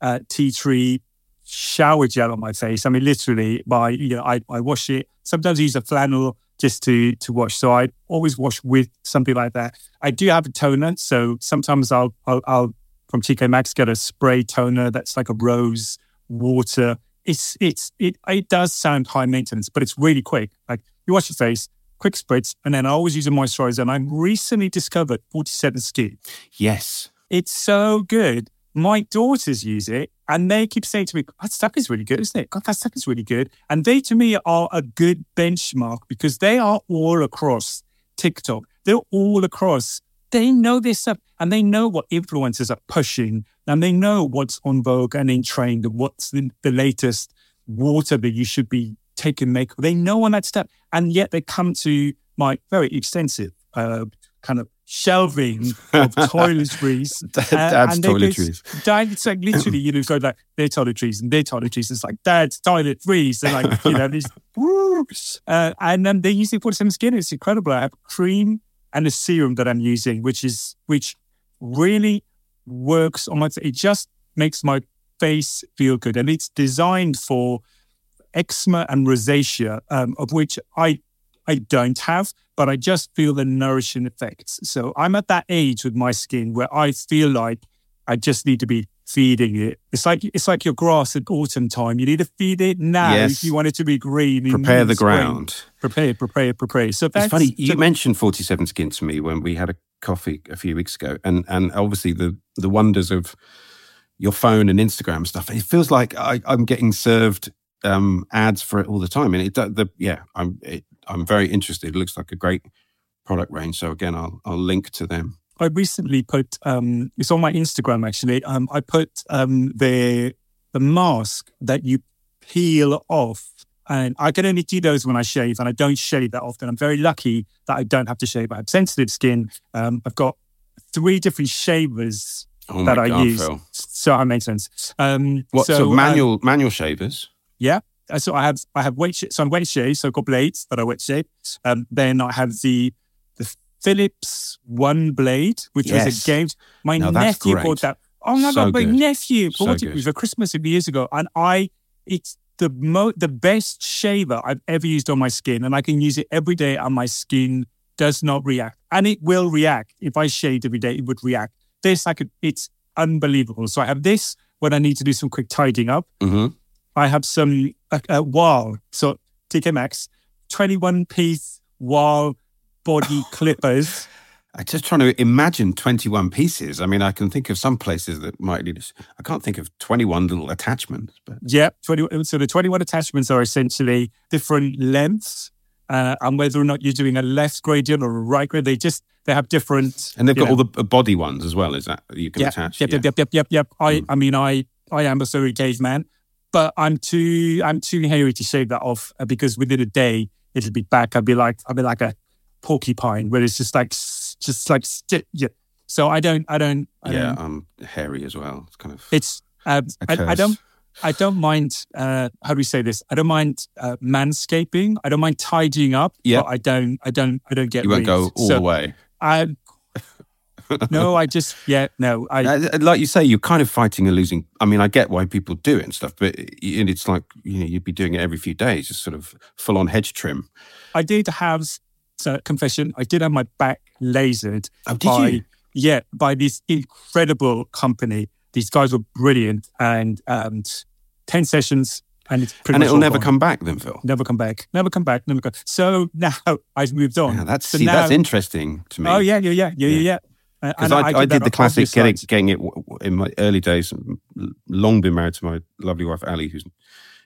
Speaker 2: uh, tea tree shower gel on my face. I mean, literally, by you know, I, I wash it. Sometimes I use a flannel just to to wash. So I always wash with something like that. I do have a toner, so sometimes I'll I'll, I'll from TK Maxx get a spray toner that's like a rose water. It's it's it it does sound high maintenance, but it's really quick. Like you wash your face, quick spritz, and then I always use a moisturizer. And I recently discovered 47 Skin.
Speaker 1: Yes,
Speaker 2: it's so good. My daughters use it and they keep saying to me, that stuff is really good, isn't it? God, that stuff is really good. And they, to me, are a good benchmark because they are all across TikTok. They're all across. They know this stuff and they know what influencers are pushing and they know what's on Vogue and in trend and what's the, the latest water that you should be taking make. They know on that stuff. And yet they come to my very extensive uh, kind of shelving of toiletries.
Speaker 1: Dad's uh, toiletries.
Speaker 2: Dad, it's like literally, you know, go like their toiletries and their toiletries. It's like dad's toiletries. And like, you know, these, uh, and then they use it for some skin. It's incredible. I have cream and a serum that I'm using, which is, which really works on my, it just makes my face feel good. And it's designed for eczema and rosacea, um, of which I I don't have, but I just feel the nourishing effects. So I'm at that age with my skin where I feel like I just need to be feeding it. It's like it's like your grass at autumn time. You need to feed it now yes. if you want it to be green.
Speaker 1: Prepare the spring. ground.
Speaker 2: Prepare, prepare, prepare. So
Speaker 1: it's funny. You so, mentioned Forty Seven Skin to me when we had a coffee a few weeks ago, and and obviously the the wonders of your phone and Instagram stuff. It feels like I, am getting served um, ads for it all the time, and it the yeah, I'm it, I'm very interested. It looks like a great product range. So again, I'll I'll link to them.
Speaker 2: I recently put um, it's on my Instagram actually. Um, I put um, the the mask that you peel off, and I can only do those when I shave, and I don't shave that often. I'm very lucky that I don't have to shave. I have sensitive skin. Um, I've got three different shavers
Speaker 1: oh
Speaker 2: that
Speaker 1: I
Speaker 2: God,
Speaker 1: use. Phill.
Speaker 2: So that makes sense. Um,
Speaker 1: what so, so manual um, manual shavers?
Speaker 2: Yeah, uh, so I have I have weight sh- so I'm weight shave, so I've got blades that are weight shave. Um, then I have the the Philips One Blade, which yes. was a game. My no, nephew bought that. Oh my so god, my nephew bought so it for Christmas a few years ago, and I it's the mo the best shaver I've ever used on my skin, and I can use it every day, and my skin does not react, and it will react if I shaved every day. It would react. This I could. It's unbelievable. So I have this when I need to do some quick tidying up.
Speaker 1: Mm-hmm.
Speaker 2: I have some uh, uh, Wahl, so TK Maxx, 21 piece Wahl body clippers.
Speaker 1: I'm just trying to imagine 21 pieces. I mean, I can think of some places that might need. I can't think of 21 little attachments. But
Speaker 2: yeah, 20, so the 21 attachments are essentially different lengths, uh, and whether or not you're doing a left gradient or a right gradient, they just they have different.
Speaker 1: And they've got know. all the body ones as well. Is that you can
Speaker 2: yep,
Speaker 1: attach?
Speaker 2: Yep, yeah. yep, yep, yep, yep, yep. I, mm. I mean, I, I am a sorry caveman but I'm too I'm too hairy to shave that off uh, because within a day it'll be back. I'll be like I'll be like a porcupine where it's just like just like yeah. So I don't I don't I
Speaker 1: yeah
Speaker 2: don't,
Speaker 1: I'm hairy as well. It's kind of
Speaker 2: it's um, I, I, don't I don't mind uh, how do we say this? I don't mind uh, manscaping. I don't mind tidying up.
Speaker 1: Yeah,
Speaker 2: I don't I don't I don't get
Speaker 1: you won't go all
Speaker 2: so
Speaker 1: the way.
Speaker 2: I no, I just yeah, no. I
Speaker 1: uh, like you say, you're kind of fighting a losing. I mean, I get why people do it and stuff, but it's like you know you'd be doing it every few days, just sort of full on hedge trim.
Speaker 2: I did have so confession. I did have my back lasered.
Speaker 1: Oh, did by, you?
Speaker 2: Yeah, by this incredible company. These guys were brilliant, and um, ten sessions and it's
Speaker 1: and it'll never
Speaker 2: gone.
Speaker 1: come back then, Phill.
Speaker 2: Never come back. Never come back. Never come. So now I've moved on.
Speaker 1: Yeah, that's
Speaker 2: so
Speaker 1: see,
Speaker 2: now,
Speaker 1: that's interesting to me.
Speaker 2: Oh yeah, yeah, yeah, yeah, yeah. yeah.
Speaker 1: Because I, I, I, did the classic getting, getting it in my early days, long been married to my lovely wife, Ali, who's,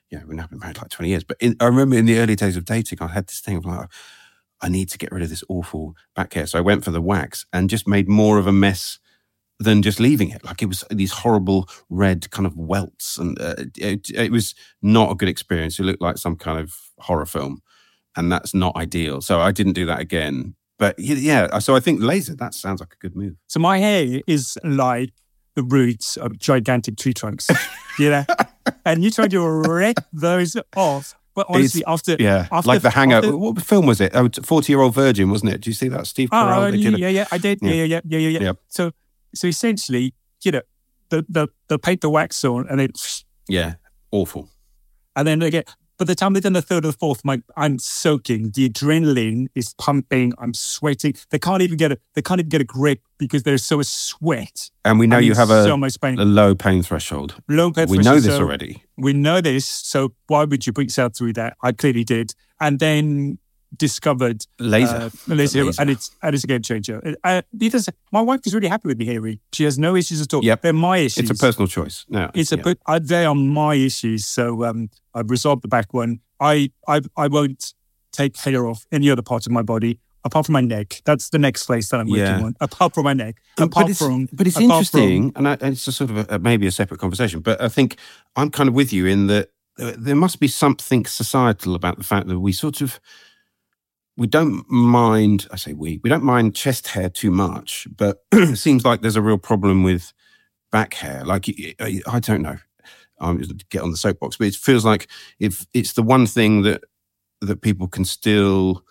Speaker 1: you know, we've now been married like 20 years. But in, I remember in the early days of dating, I had this thing of like, I need to get rid of this awful back hair. So I went for the wax and just made more of a mess than just leaving it. Like it was these horrible red kind of welts, and uh, it, it was not a good experience. It looked like some kind of horror film, and that's not ideal. So I didn't do that again. But yeah, uh, so I think laser that sounds like a good move.
Speaker 2: So my hair is like the roots of gigantic tree trunks, you know, and you try to rip those off. But honestly, after
Speaker 1: Yeah,
Speaker 2: after,
Speaker 1: like the Hangover.
Speaker 2: after-
Speaker 1: what film was it? Oh, forty-year-old Virgin, wasn't it? Do you see that Steve
Speaker 2: Oh,
Speaker 1: Carell? They
Speaker 2: yeah, yeah, yeah, I did. Yeah,
Speaker 1: Yeah.
Speaker 2: yeah, yeah, yeah, yeah. yeah. So, so essentially, you know, the the the paint the wax on, and then
Speaker 1: yeah, awful.
Speaker 2: and then again. By the time they've done the third or the fourth, my I'm soaking. The adrenaline is pumping. I'm sweating. They can't even get a they can't even get a grip because they're so sweat.
Speaker 1: And we know
Speaker 2: I'm
Speaker 1: you have a,
Speaker 2: so much pain.
Speaker 1: a low pain threshold.
Speaker 2: Low blood
Speaker 1: we
Speaker 2: pressure,
Speaker 1: know this
Speaker 2: so-
Speaker 1: already.
Speaker 2: we know this, so why would you put yourself through that? I clearly did, and then discovered
Speaker 1: Laser.
Speaker 2: uh, laser,
Speaker 1: Laser.
Speaker 2: and it's and it's a game changer. Uh, does, my wife is really happy with me, Harry. She has no issues at all.
Speaker 1: Yep.
Speaker 2: they're my issues.
Speaker 1: It's a personal choice. No,
Speaker 2: It's a
Speaker 1: yeah.
Speaker 2: but uh, they are my issues. So um, I've resolved the back one. I I I won't take hair off any other part of my body apart from my neck. That's the next place that I'm working
Speaker 1: Yeah.
Speaker 2: on. Apart from my neck,
Speaker 1: But
Speaker 2: apart
Speaker 1: it's,
Speaker 2: from
Speaker 1: but it's
Speaker 2: apart from-
Speaker 1: interesting, and, I, and it's a sort of a, maybe a separate conversation. But I think I'm kind of with you in that uh, there must be something societal about the fact that we sort of we don't mind. I say we we don't mind chest hair too much, but it seems like there's a real problem with back hair. Like I don't know. I'm to get on the soapbox, but it feels like if it's the one thing that that people can still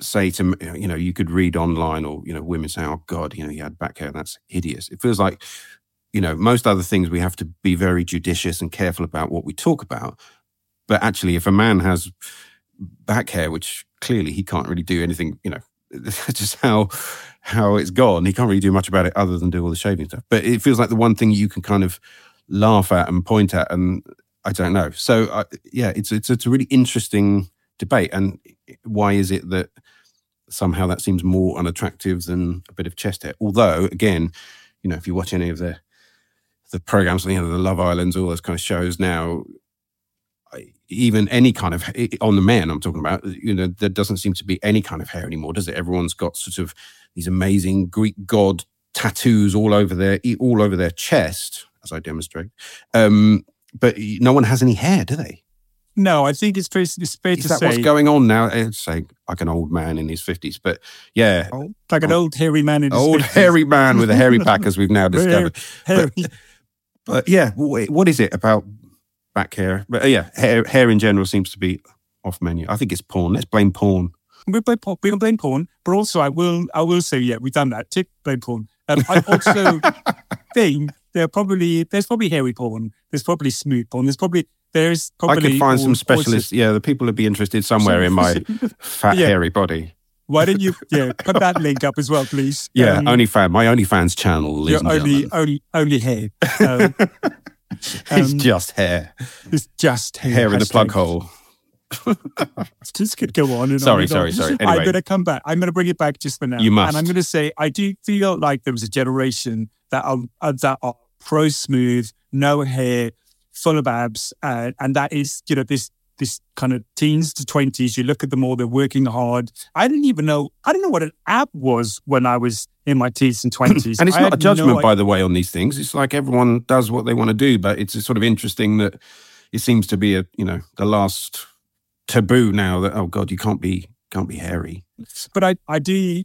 Speaker 1: say to you know, you could read online or, you know, women say oh God, you know, he had back hair. That's hideous. It feels like, you know, most other things we have to be very judicious and careful about what we talk about. But actually, if a man has back hair, which clearly he can't really do anything, you know, just how how it's gone, he can't really do much about it other than do all the shaving stuff. But it feels like the one thing you can kind of laugh at and point at, and I don't know. So uh, yeah, it's it's it's a really interesting debate. And why is it that somehow that seems more unattractive than a bit of chest hair? Although, again, you know, if you watch any of the the programs, you the Love Islands, all those kind of shows now, even any kind of on the men I'm talking about, you know, there doesn't seem to be any kind of hair anymore, does it? Everyone's got sort of these amazing Greek god tattoos all over their all over their chest, as I demonstrate. Um, but no one has any hair, do they?
Speaker 2: no, I think it's fair, it's fair
Speaker 1: Is
Speaker 2: to
Speaker 1: that
Speaker 2: say
Speaker 1: what's going on now? It's like, like an old man in his fifties, but yeah,
Speaker 2: like an old hairy man in his
Speaker 1: old
Speaker 2: 50s.
Speaker 1: hairy man with a hairy pack, as we've now discovered.
Speaker 2: hairy.
Speaker 1: But yeah, what is it about back hair? But uh, yeah, hair, hair in general seems to be off menu. I think it's porn. Let's blame porn.
Speaker 2: we blame porn, we can blame porn, but also I will I will say yeah we've done that. Tick blame porn. Um, I also think there are probably there's probably hairy porn. There's probably smooth porn. There's probably there's probably I
Speaker 1: could find some specialists. Yeah, the people would be interested somewhere in my fat,
Speaker 2: Yeah.
Speaker 1: hairy body.
Speaker 2: Why don't you yeah put that link up as well, please?
Speaker 1: Yeah,
Speaker 2: Um,
Speaker 1: OnlyFans, my OnlyFans channel,
Speaker 2: your only only only hair. Um,
Speaker 1: it's
Speaker 2: um,
Speaker 1: just hair,
Speaker 2: it's just hair.
Speaker 1: hair in the plug hole.
Speaker 2: This could go on and on.
Speaker 1: Sorry,
Speaker 2: and
Speaker 1: sorry,
Speaker 2: on.
Speaker 1: sorry.
Speaker 2: I'm going to come back. I'm going to bring it back just for now.
Speaker 1: You must.
Speaker 2: And I'm going to say I do feel like there was a generation that are uh, that are pro smooth, no hair, full of abs, uh, and that is you know this this kind of teens to twenties. You look at them all; they're working hard. I didn't even know. I didn't know what an ab was when I was in my teens and twenties.
Speaker 1: And it's
Speaker 2: I
Speaker 1: not a
Speaker 2: had no
Speaker 1: judgment, by the way, on these things. It's like everyone does what they want to do, but it's sort of interesting that it seems to be a you know the last taboo now that oh god you can't be can't be hairy.
Speaker 2: But I, I do,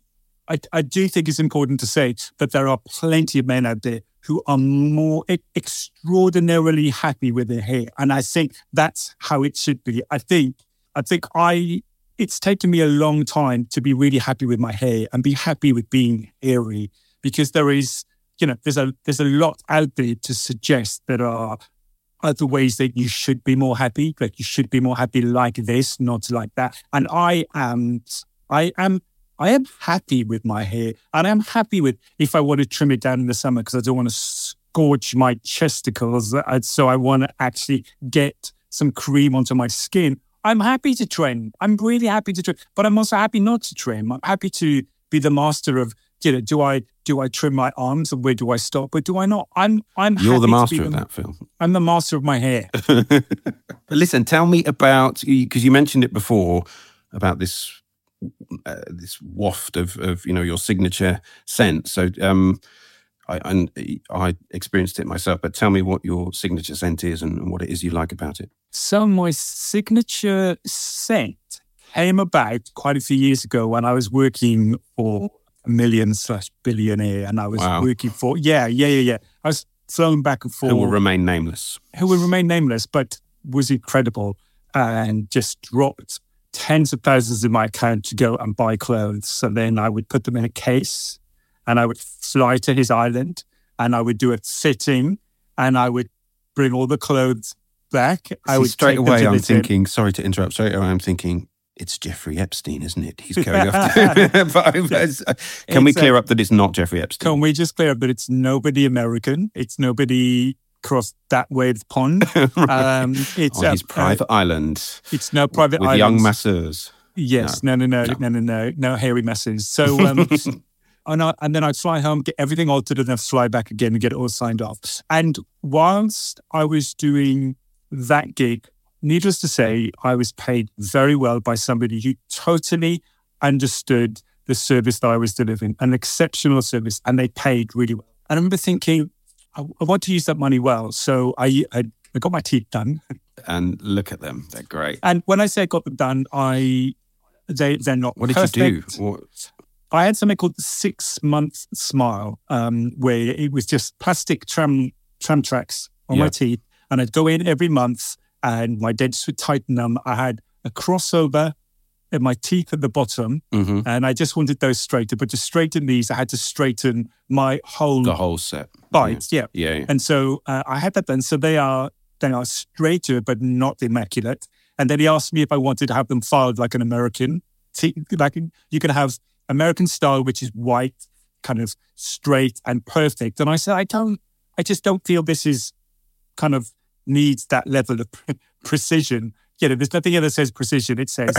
Speaker 2: I, I do think it's important to say that there are plenty of men out there who are more e- extraordinarily happy with their hair, and I think that's how it should be. I think, I think I. It's taken me a long time to be really happy with my hair and be happy with being hairy because there is, you know, there's a there's a lot out there to suggest there are other ways that you should be more happy. Like you should be more happy like this, not like that. And I am, I am, I am happy with my hair, and I'm happy with if I want to trim it down in the summer because I don't want to scorch my chesticles. uh, So I want to actually get some cream onto my skin. I'm happy to trim. I'm really happy to trim, but I'm also happy not to trim. I'm happy to be the master of. You know, do I do I trim my arms and where do I stop? Or do I not? I'm I'm.
Speaker 1: You're the
Speaker 2: happy to be
Speaker 1: master of that film.
Speaker 2: I'm the master of my hair.
Speaker 1: but listen, tell me about because you mentioned it before about this uh, this waft of of you know your signature scent. So um, I, and I experienced it myself. But tell me what your signature scent is and, and what it is you like about it.
Speaker 2: So my signature scent came about quite a few years ago when I was working for a million slash billionaire, and I was
Speaker 1: Wow.
Speaker 2: working for yeah, yeah, yeah, yeah. I was flown back and forth.
Speaker 1: Who will remain nameless.
Speaker 2: who will remain nameless, but was incredible and just dropped tens of thousands in my account to go and buy clothes. And then I would put them in a case and I would fly to his island and I would do a fitting and I would bring all the clothes back. I would
Speaker 1: straight away, I'm
Speaker 2: gym.
Speaker 1: thinking, sorry to interrupt, straight away, I'm thinking, it's Jeffrey Epstein, isn't it? He's going off. to- but uh, Can we clear up that it's not Jeffrey Epstein?
Speaker 2: Can we just clear up that it's nobody American? It's nobody crossed that way of the pond. Um, it's
Speaker 1: On
Speaker 2: uh,
Speaker 1: his private island
Speaker 2: it's no private island
Speaker 1: with young masseurs.
Speaker 2: Yes, no, no, no, no, no, no, no, hairy messes. So, um, and, I, and then I'd fly home, get everything altered, and then fly back again and get it all signed off. And whilst I was doing that gig, needless to say, I was paid very well by somebody who totally understood the service that I was delivering, an exceptional service, and they paid really well. And I remember thinking, I, I want to use that money well. So I, I, I got my teeth done.
Speaker 1: And look at them. They're great.
Speaker 2: And when I say I got them done, I they they're not.
Speaker 1: What did
Speaker 2: perfect.
Speaker 1: you do? What,
Speaker 2: I had something called the six month smile, um, where it was just plastic tram tram tracks on
Speaker 1: Yeah.
Speaker 2: my teeth, and I'd go in every month, and my dentist would tighten them. I had a crossover in my teeth at the bottom,
Speaker 1: Mhm.
Speaker 2: and I just wanted those straighter. But to straighten these, I had to straighten my whole
Speaker 1: The whole set.
Speaker 2: bite. Yeah.
Speaker 1: Yeah. yeah.
Speaker 2: And so uh, I had that done. So they are they are straighter but not immaculate. And then he asked me if I wanted to have them filed like an American. Te- Like you can have American style, which is white, kind of straight and perfect. And I said, I don't. I just don't feel this is kind of needs that level of pre- precision. You know, there's nothing here that says precision. It says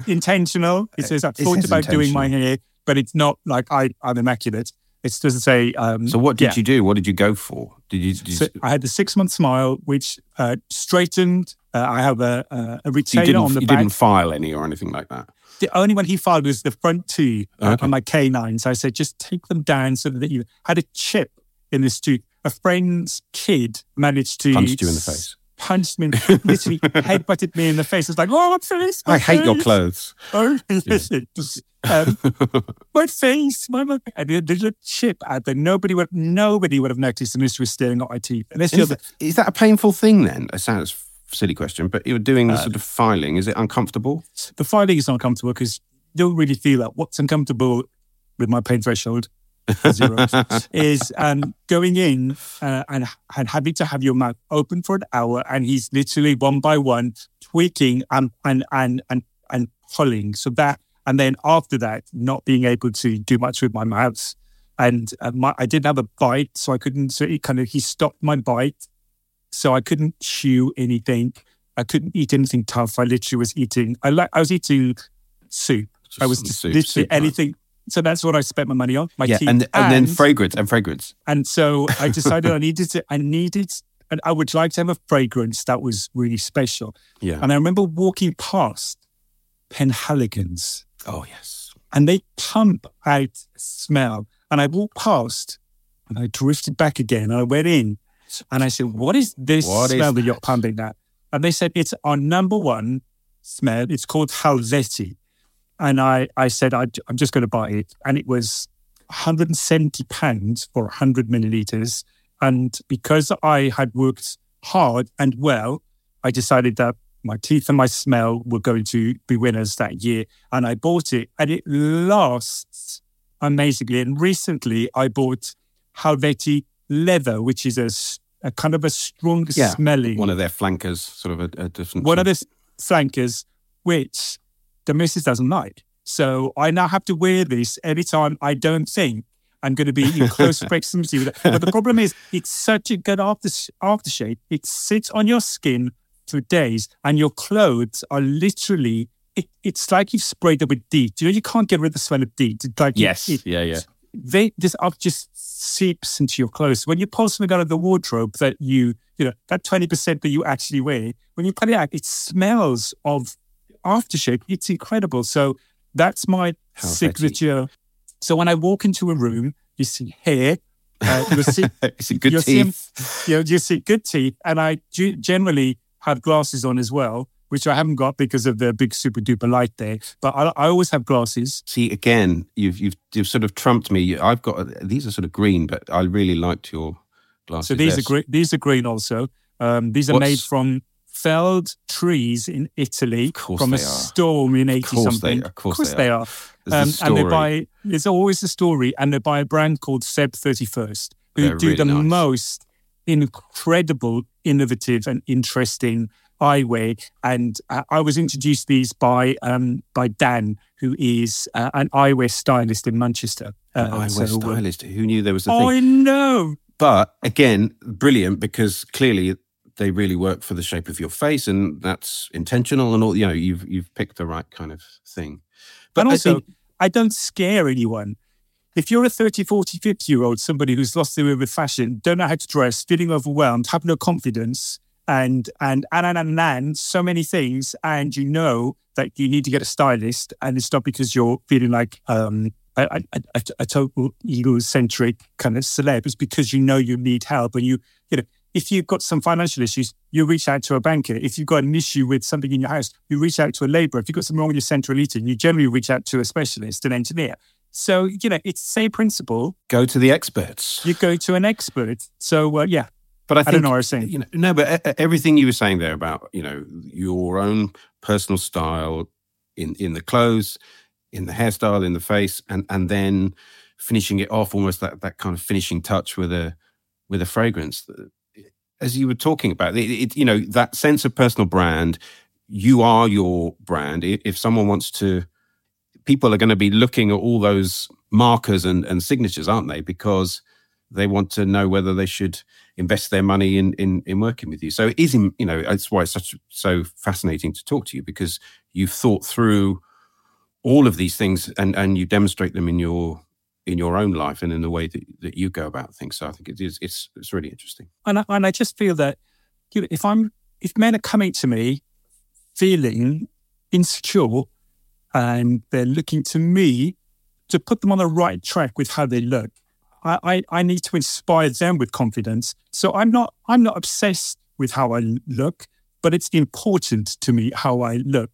Speaker 2: intentional. It says I thought about doing my hair, but it's not like I, I'm immaculate. It doesn't say. Um,
Speaker 1: So what did
Speaker 2: yeah.
Speaker 1: you do? What did you go for? Did you? Did you,
Speaker 2: So I had the six month smile, which uh, straightened. Uh, I have a, a, a retainer
Speaker 1: didn't.
Speaker 2: on the
Speaker 1: You
Speaker 2: back.
Speaker 1: didn't file any or anything like that.
Speaker 2: The only one he filed was the front two uh,
Speaker 1: Okay.
Speaker 2: on my canines. I said, just take them down so that you had a chip in this tooth. A friend's kid managed to
Speaker 1: Punched you in the face.
Speaker 2: Punched me, literally headbutted me in the face. It's like, oh, my face! my
Speaker 1: I hate your clothes.
Speaker 2: Oh, listen, um, my face, my, my and there's a chip out there. Nobody would, nobody would have noticed unless you were staring at my teeth.
Speaker 1: Is that, is that a painful thing then? It sounds silly question, but you're doing
Speaker 2: Uh,
Speaker 1: the sort of filing. Is it uncomfortable?
Speaker 2: the filing is uncomfortable because you don't really feel that. What's uncomfortable with my pain threshold zero is um, going in uh, and, and having to have your mouth open for an hour, and he's literally one by one tweaking and and and and, and pulling. So that, and then after that, not being able to do much with my mouth. And uh, my, I didn't have a bite, so I couldn't. So he kind of he stopped my bite, so I couldn't chew anything. I couldn't eat anything tough. I literally was eating. I like. I was eating soup. I was just
Speaker 1: soup,
Speaker 2: literally
Speaker 1: soup,
Speaker 2: anything. So that's what I spent my money on. My
Speaker 1: yeah,
Speaker 2: teeth.
Speaker 1: and and then fragrance and fragrance.
Speaker 2: and so I decided I needed to. I needed. And I would like to have a fragrance that was really special.
Speaker 1: Yeah.
Speaker 2: And I remember walking past Penhaligon's,
Speaker 1: Oh yes.
Speaker 2: and they pump out smell. And I walked past, and I drifted back again. And I went in, and I said, "What is this
Speaker 1: What is
Speaker 2: smell that you're pumping that?" And they said, "It's our number one smell. It's called Halfeti." And I, I said, I, I'm just going to buy it. And it was 170 pounds for 100 milliliters. And because I had worked hard and well, I decided that my teeth and my smell were going to be winners that year. And I bought it and it lasts amazingly. And recently I bought Halfeti leather, which is a kind of a strong
Speaker 1: Yeah,
Speaker 2: smelling
Speaker 1: One of their flankers, sort of a, a different.
Speaker 2: one of the flankers, which the missus doesn't like. So I now have to wear this every time I don't think I'm going to be in close proximity with it. But the problem is, it's such a good after aftershave. It sits on your skin for days, and your clothes are literally. It, it's like you've sprayed them with DEET. You know, you can't get rid of the smell of DEET. It's like
Speaker 1: Yes.
Speaker 2: it,
Speaker 1: yeah. Yeah.
Speaker 2: they this up just seeps into your clothes. When you pull something out of the wardrobe that you, you know, that 20% that you actually wear, when you put it out, it smells of aftershave. It's incredible. So that's my
Speaker 1: How
Speaker 2: signature. So when I walk into a room, you see hair, Uh, you'll see,
Speaker 1: good
Speaker 2: see 'em-
Speaker 1: teeth.
Speaker 2: you know, you see good teeth, and I ge- generally have glasses on as well, which I haven't got because of the big super duper light there. But I, I always have glasses.
Speaker 1: See, again, you've you've you've sort of trumped me. I've got these are sort of green, but I really liked your glasses.
Speaker 2: So these
Speaker 1: there.
Speaker 2: are green. These are green also. Um, these are
Speaker 1: What's-
Speaker 2: made from felled trees in Italy from a
Speaker 1: are.
Speaker 2: storm in eighty
Speaker 1: course they-
Speaker 2: something.
Speaker 1: of course
Speaker 2: they
Speaker 1: they
Speaker 2: are.
Speaker 1: A
Speaker 2: and
Speaker 1: they
Speaker 2: buy, there's always a story, and they're by a brand called Seb Thirty First, who
Speaker 1: They're
Speaker 2: do
Speaker 1: really
Speaker 2: the
Speaker 1: nice.
Speaker 2: most incredible, innovative, and interesting eyewear. And uh, I was introduced these by um, by Dan, who is uh, an eyewear stylist in Manchester. Uh,
Speaker 1: eyewear
Speaker 2: so, uh,
Speaker 1: stylist. Who knew there was a thing?
Speaker 2: I know.
Speaker 1: But again, brilliant because clearly they really work for the shape of your face, and that's intentional. And all you know, you've you've picked the right kind of thing. But
Speaker 2: and
Speaker 1: I
Speaker 2: also,
Speaker 1: think-
Speaker 2: I don't scare anyone. If you're a 30, 40, 50 year old, somebody who's lost their way with fashion, don't know how to dress, feeling overwhelmed, have no confidence, and and and and and, and so many things, and you know that you need to get a stylist, and it's not because you're feeling like um, a, a, a, a total egocentric kind of celeb. It's because you know you need help, and you you know if you've got some financial issues, you reach out to a banker. If you've got an issue with something in your house, you reach out to a labourer. If you've got something wrong with your central heating, you generally reach out to a specialist, an engineer. So, you know, it's the same principle.
Speaker 1: go to the experts.
Speaker 2: You go to an expert. So, uh, yeah,
Speaker 1: But I,
Speaker 2: I don't know what I was saying.
Speaker 1: You know, no, but e- e- everything you were saying there about you know your own personal style in in the clothes, in the hairstyle, in the face, and and then finishing it off almost that that kind of finishing touch with a with a fragrance. As you were talking about, it, it, you know that sense of personal brand. You are your brand. If someone wants to, people are going to be looking at all those markers and, and signatures, aren't they? Because they want to know whether they should invest their money in in, in working with you. So it is, you know, that's why it's such so fascinating to talk to you because you've thought through all of these things and and you demonstrate them in your in your own life and in the way that, that you go about things. So I think it is it's it's really interesting.
Speaker 2: and I, and I just feel that if I'm if men are coming to me feeling insecure and they're looking to me to put them on the right track with how they look, I, I, I need to inspire them with confidence. So I'm not I'm not obsessed with how I look, but it's important to me how I look.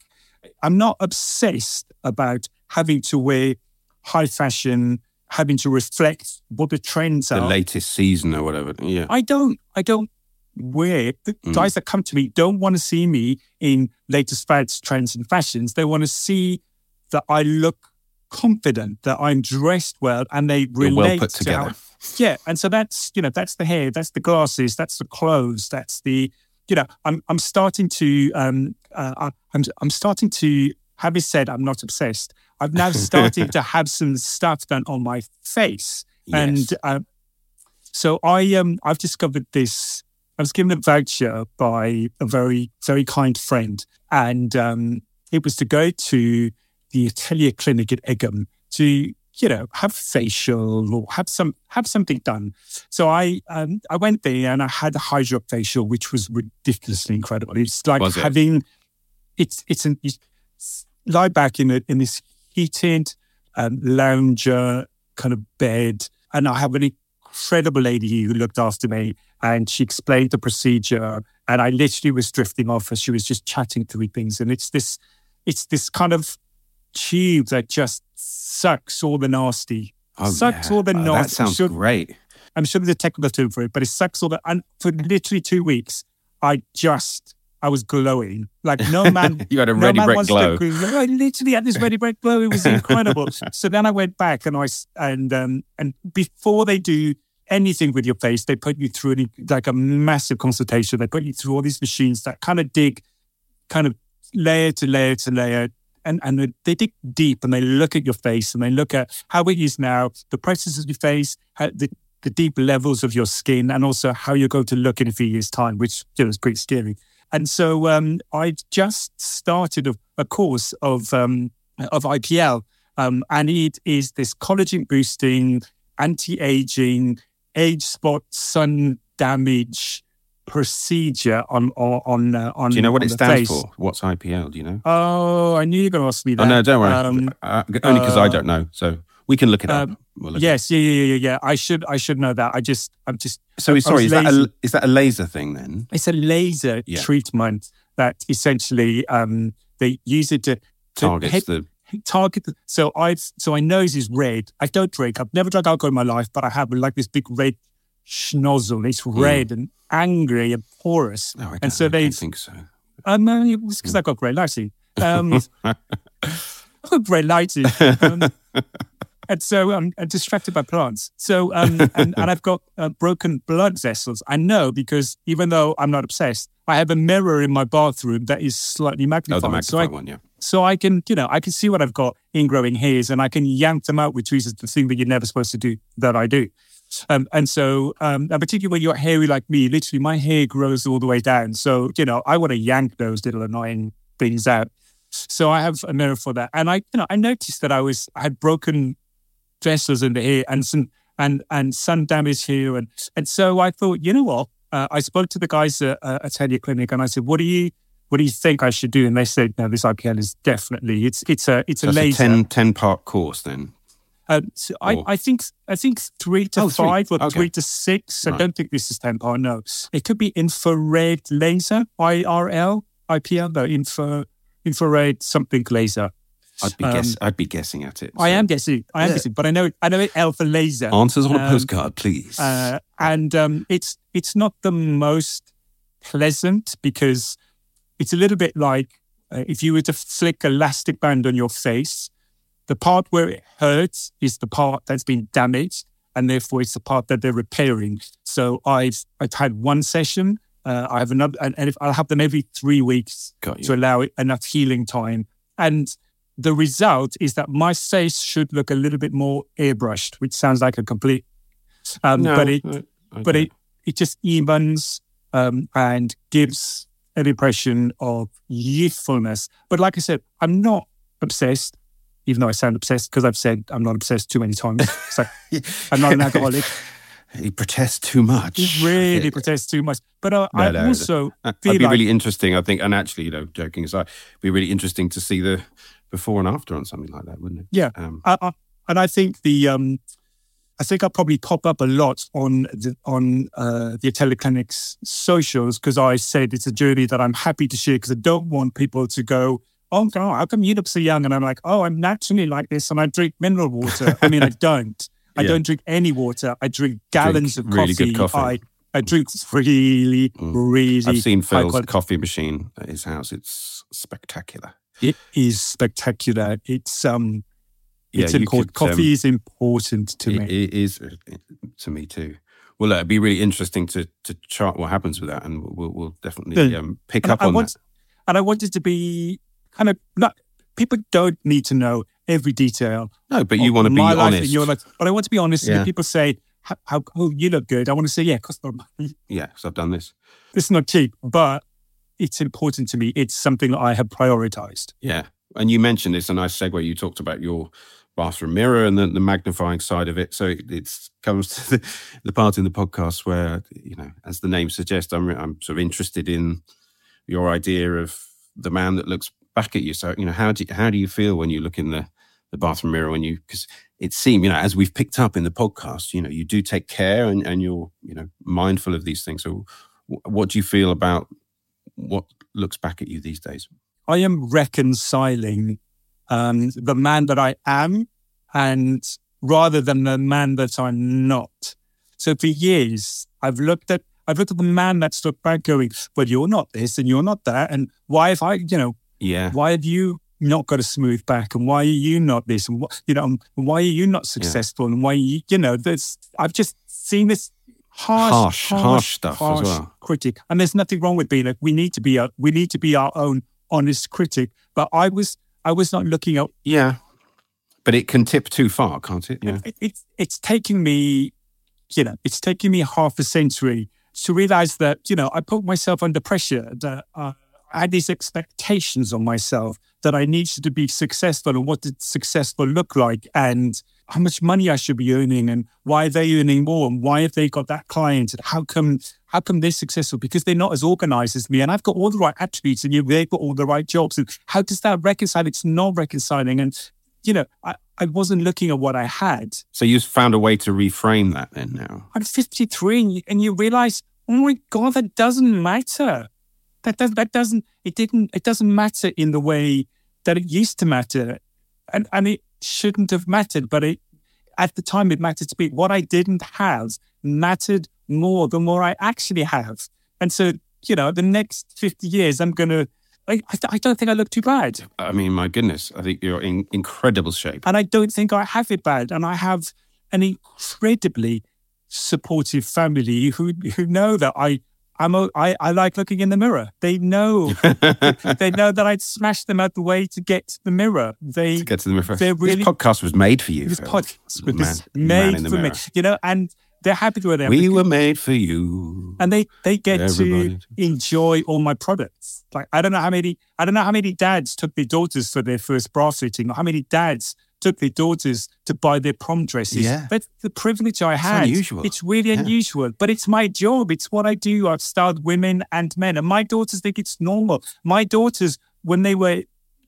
Speaker 2: I'm not obsessed about having to wear high fashion, having to reflect what the trends
Speaker 1: The
Speaker 2: are.
Speaker 1: The latest season or whatever. Yeah.
Speaker 2: I don't, I don't wear the
Speaker 1: Mm.
Speaker 2: guys that come to me don't want to see me in latest fads, trends, and fashions. They want to see that I look confident, that I'm dressed well, and they
Speaker 1: You're
Speaker 2: relate
Speaker 1: well put
Speaker 2: to how-
Speaker 1: together.
Speaker 2: yeah, and so that's you know that's the hair, that's the glasses, that's the clothes, that's the you know I'm I'm starting to um uh, I'm I'm starting to having said I'm not obsessed. I'm now started to have some stuff done on my face, and uh, so I um I've discovered this. I was given a voucher by a very very kind friend, and um, it was to go to the Atelier Clinic at Egham to you know have facial or have some have something done. So I um, I went there and I had a hydrofacial, which was ridiculously incredible. It's like
Speaker 1: Was it?
Speaker 2: having it's it's an lie back in a, in this heated um, lounger kind of bed, and I have an incredible lady who looked after me, and she explained the procedure, and I literally was drifting off as she was just chatting through things, and it's this it's this kind of tube that just sucks all the nasty.
Speaker 1: Oh,
Speaker 2: sucks
Speaker 1: yeah.
Speaker 2: all the
Speaker 1: Oh,
Speaker 2: nasty.
Speaker 1: That sounds
Speaker 2: Should-
Speaker 1: great.
Speaker 2: I'm sure there's a technical term for it, but it sucks all the. And for literally two weeks, I just, I was glowing. Like no man.
Speaker 1: You had a
Speaker 2: no
Speaker 1: ready glow.
Speaker 2: I literally had this ready brick glow. It was incredible. so then I went back and I and um and before they do anything with your face, they put you through an, like a massive consultation. They put you through all these machines that kind of dig, kind of layer to layer to layer. And, and they- they dig deep and they look at your face and they look at how it is now, the processes of your face, how the, the deep levels of your skin, and also how you're going to look in a few years' time, which you know, is pretty scary. And so um, I just started a, a course of um, of IPL, um, and it is this collagen boosting, anti aging, age spot, sun damage procedure on on on. Uh, on
Speaker 1: Do you know what it stands
Speaker 2: face.
Speaker 1: for? What's IPL? Do you know?
Speaker 2: Oh, I knew you were going to ask me that.
Speaker 1: Oh no, don't worry.
Speaker 2: Um,
Speaker 1: uh, only because I
Speaker 2: uh,
Speaker 1: don't know. So We can look it up.
Speaker 2: Um,
Speaker 1: We'll look
Speaker 2: yes, yeah, yeah, yeah, yeah. I should, I should know that. I just, I'm just.
Speaker 1: So
Speaker 2: I
Speaker 1: sorry,
Speaker 2: was
Speaker 1: is that, a, is that a laser thing then?
Speaker 2: It's a laser
Speaker 1: Yeah.
Speaker 2: treatment that essentially um, they use it to, to
Speaker 1: Targets
Speaker 2: hit-
Speaker 1: the.
Speaker 2: target. The, so I've, so my nose is red. I don't drink. I've never drunk alcohol in my life, but I have like this big red schnozzle. It's red and angry and porous.
Speaker 1: No, Hmm. Oh, I
Speaker 2: and so they,
Speaker 1: don't think so.
Speaker 2: um, it was because I got great lighting. Um, I got great lighting. Um, and so I'm, I'm distracted by plants. So, um, and, and I've got uh, broken blood vessels. I know because even though I'm not obsessed, I have a mirror in my bathroom that is slightly magnified.
Speaker 1: Oh,
Speaker 2: magnified.
Speaker 1: the
Speaker 2: so I,
Speaker 1: magnified one, yeah.
Speaker 2: so I can, you know, I can see what I've got ingrowing hairs and I can yank them out, which is the thing that you're never supposed to do that I do. Um, and so, um, and particularly when you're hairy like me, literally my hair grows all the way down. So, you know, I want to yank those little annoying things out. So I have a mirror for that. And I, you know, I noticed that I was, I had broken vessels in the hair and some, and, and sun damage here. And, and so I thought, you know what? Uh, I spoke to the guys at, uh, at Tanya Clinic and I said, what do you, what do you think I should do? And they said, no, this IPL is definitely, it's, it's a, it's a
Speaker 1: That's a
Speaker 2: laser.
Speaker 1: 10, 10 part course then.
Speaker 2: Um, so I, I think I think three to
Speaker 1: Oh, three.
Speaker 2: five or
Speaker 1: Okay.
Speaker 2: three to six. I
Speaker 1: Right.
Speaker 2: don't think this is ten part. No, it could be infrared laser, IRL, IPL, no, infra, infrared something laser.
Speaker 1: I'd be
Speaker 2: Um,
Speaker 1: guess, I'd be guessing at it.
Speaker 2: I am guessing, I am
Speaker 1: Yeah.
Speaker 2: guessing, but I know I know it L for laser,
Speaker 1: Answers on a
Speaker 2: Um,
Speaker 1: postcard, please.
Speaker 2: uh, and um, it's it's not the most pleasant because it's a little bit like uh, if you were to flick elastic band on your face, the part where it hurts is the part that's been damaged, and therefore it's the part that they're repairing. So I've I've had one session. Uh, I have another, and, and if I'll have them every three weeks to allow it enough healing time. And the result is that my face should look a little bit more airbrushed, which sounds like a complete. Um,
Speaker 1: no,
Speaker 2: but it
Speaker 1: I- I
Speaker 2: but it it just evens um, and gives an impression of youthfulness. But like I said, I'm not obsessed, even though I sound obsessed because I've said I'm not obsessed too many times. So I'm not an alcoholic.
Speaker 1: he protests too much.
Speaker 2: He really
Speaker 1: It-
Speaker 2: protests too much. But uh,
Speaker 1: No,
Speaker 2: I
Speaker 1: no,
Speaker 2: also
Speaker 1: That'd be
Speaker 2: like
Speaker 1: really interesting, I think. And actually, you know, joking aside, it'd be really interesting to see the before and after on something like that, wouldn't it?
Speaker 2: Yeah.
Speaker 1: Um,
Speaker 2: I, I, and I think the um, I think I'll probably pop up a lot on the, on uh, the Teleclinics socials because I said it's a journey that I'm happy to share because I don't want people to go, oh God, how come you look so young? And I'm like, oh, I'm naturally like this and I drink mineral water. I mean, I don't. I
Speaker 1: Yeah.
Speaker 2: don't drink any water. I drink gallons of
Speaker 1: really
Speaker 2: coffee.
Speaker 1: good coffee.
Speaker 2: I, I drink really,
Speaker 1: Mm.
Speaker 2: really.
Speaker 1: I've seen
Speaker 2: Phill's
Speaker 1: coffee machine at his house. It's spectacular.
Speaker 2: It is spectacular. It's um,
Speaker 1: Yeah,
Speaker 2: it's
Speaker 1: you
Speaker 2: important.
Speaker 1: could, um,
Speaker 2: Coffee is important to
Speaker 1: It-
Speaker 2: me.
Speaker 1: it is uh, to me too. Well, it'd be really interesting to to chart what happens with that, and we'll we'll definitely
Speaker 2: Yeah.
Speaker 1: um, pick up
Speaker 2: I
Speaker 1: on
Speaker 2: want,
Speaker 1: that.
Speaker 2: And I wanted to be kind of not. People don't need to know every detail.
Speaker 1: No, but you want to be honest.
Speaker 2: your life. But I want to be honest.
Speaker 1: Yeah.
Speaker 2: if people say, "How, how oh you look good," I want to say, "Yeah, cost not
Speaker 1: Yeah, because I've done this.
Speaker 2: This is not cheap, but it's important to me. It's something that I have prioritized."
Speaker 1: Yeah, and you mentioned it's a nice segue. You talked about your bathroom mirror and the, the magnifying side of it. So it it's, comes to the, the part in the podcast where you know, as the name suggests, I'm I'm sort of interested in your idea of the man that looks back at you. So you know, how do you, how do you feel when you look in the the bathroom mirror when you because it seems you know as we've picked up in the podcast you know you do take care and, and you're you know mindful of these things so what do you feel about what looks back at you these days?
Speaker 2: I am reconciling um, the man that I am, and rather than the man that I'm not. So for years, I've looked at I've looked at the man that's looked back, going, "Well, you're not this, and you're not that, and why have I, you know,
Speaker 1: yeah.
Speaker 2: why have you not got a smooth back, and why are you not this, and what, you know, why are you not successful, and why you, you know, there's I've just seen this." Harsh,
Speaker 1: Harsh, harsh stuff as
Speaker 2: harsh
Speaker 1: well.
Speaker 2: Critic, and there's nothing wrong with being like we need to be a, we need to be our own honest critic. But I was I was not looking at
Speaker 1: yeah but it can tip too far can't it yeah
Speaker 2: it, it's it's taking me, you know, it's taking me half a century to realize that you know I put myself under pressure. That uh, I had these expectations on myself that I needed to be successful, and what did successful look like, and how much money I should be earning, and why are they earning more, and why have they got that client, and how come how come they're successful because they're not as organized as me, and I've got all the right attributes, and you they've got all the right jobs, and how does that reconcile? It's not reconciling, and you know, I, I wasn't looking at what I had.
Speaker 1: So you found a way to reframe that then now.
Speaker 2: I'm 53 and you, and you realize, oh my God, that doesn't matter. That, does, that doesn't, it didn't, it doesn't matter in the way that it used to matter. And, and it shouldn't have mattered, but it, at the time it mattered to me. What I didn't have mattered more than what I actually have. And so, you know, the next 50 years, I'm going to, I, I don't think I look too bad.
Speaker 1: I mean, my goodness, I think you're in incredible shape.
Speaker 2: And I don't think I have it bad. And I have an incredibly supportive family who who know that I I'm a, I, I like looking in the mirror. They know they know that I'd smash them out the way to get to the mirror. They
Speaker 1: to get to the mirror.
Speaker 2: They're really,
Speaker 1: this podcast was made for you.
Speaker 2: This
Speaker 1: Phill.
Speaker 2: podcast was
Speaker 1: Man-
Speaker 2: made
Speaker 1: man in the
Speaker 2: for me.
Speaker 1: mirror.
Speaker 2: You know, and they're happy with it.
Speaker 1: We were made for you.
Speaker 2: and they they get
Speaker 1: Everybody.
Speaker 2: to enjoy all my products. Like I don't know how many I don't know how many dads took their daughters for their first bra fitting, or how many dads took their daughters to buy their prom dresses.
Speaker 1: Yeah.
Speaker 2: That's the privilege I had.
Speaker 1: unusual.
Speaker 2: It's really
Speaker 1: Yeah.
Speaker 2: unusual, but it's my job. It's what I do. I've styled women and men, and my daughters think it's normal. My daughters, when they were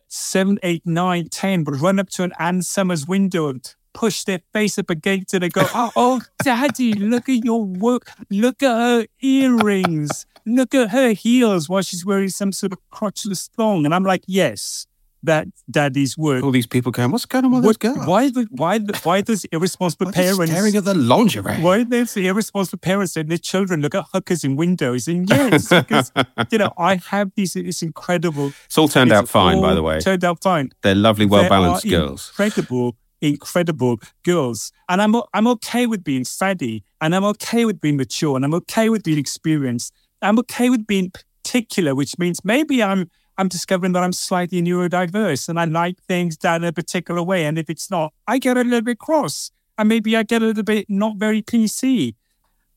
Speaker 2: seven, eight, nine, ten, would run up to an Ann Summers window and push their face up against it and go, oh, oh, daddy, look at your work. Look at her earrings. Look at her heels while she's wearing some sort of crotchless thong. And I'm like, yes, that's daddy's work.
Speaker 1: All these people going, what's going on with this
Speaker 2: What,
Speaker 1: girl?
Speaker 2: why, the, why, the, why does irresponsible
Speaker 1: Why
Speaker 2: parents
Speaker 1: staring at the lingerie?
Speaker 2: why are there irresponsible parents and their children look at hookers in windows? And yes, because you know, I have these It's incredible
Speaker 1: It's all turned
Speaker 2: it's
Speaker 1: out fine, by the way.
Speaker 2: Turned out fine.
Speaker 1: They're lovely, well balanced girls.
Speaker 2: Incredible, incredible girls. And I'm I'm okay with being faddy and I'm okay with being mature and I'm okay with being experienced. I'm okay with being particular, which means maybe I'm I'm discovering that I'm slightly neurodiverse and I like things done a particular way. And if it's not, I get a little bit cross. And maybe I get a little bit not very PC.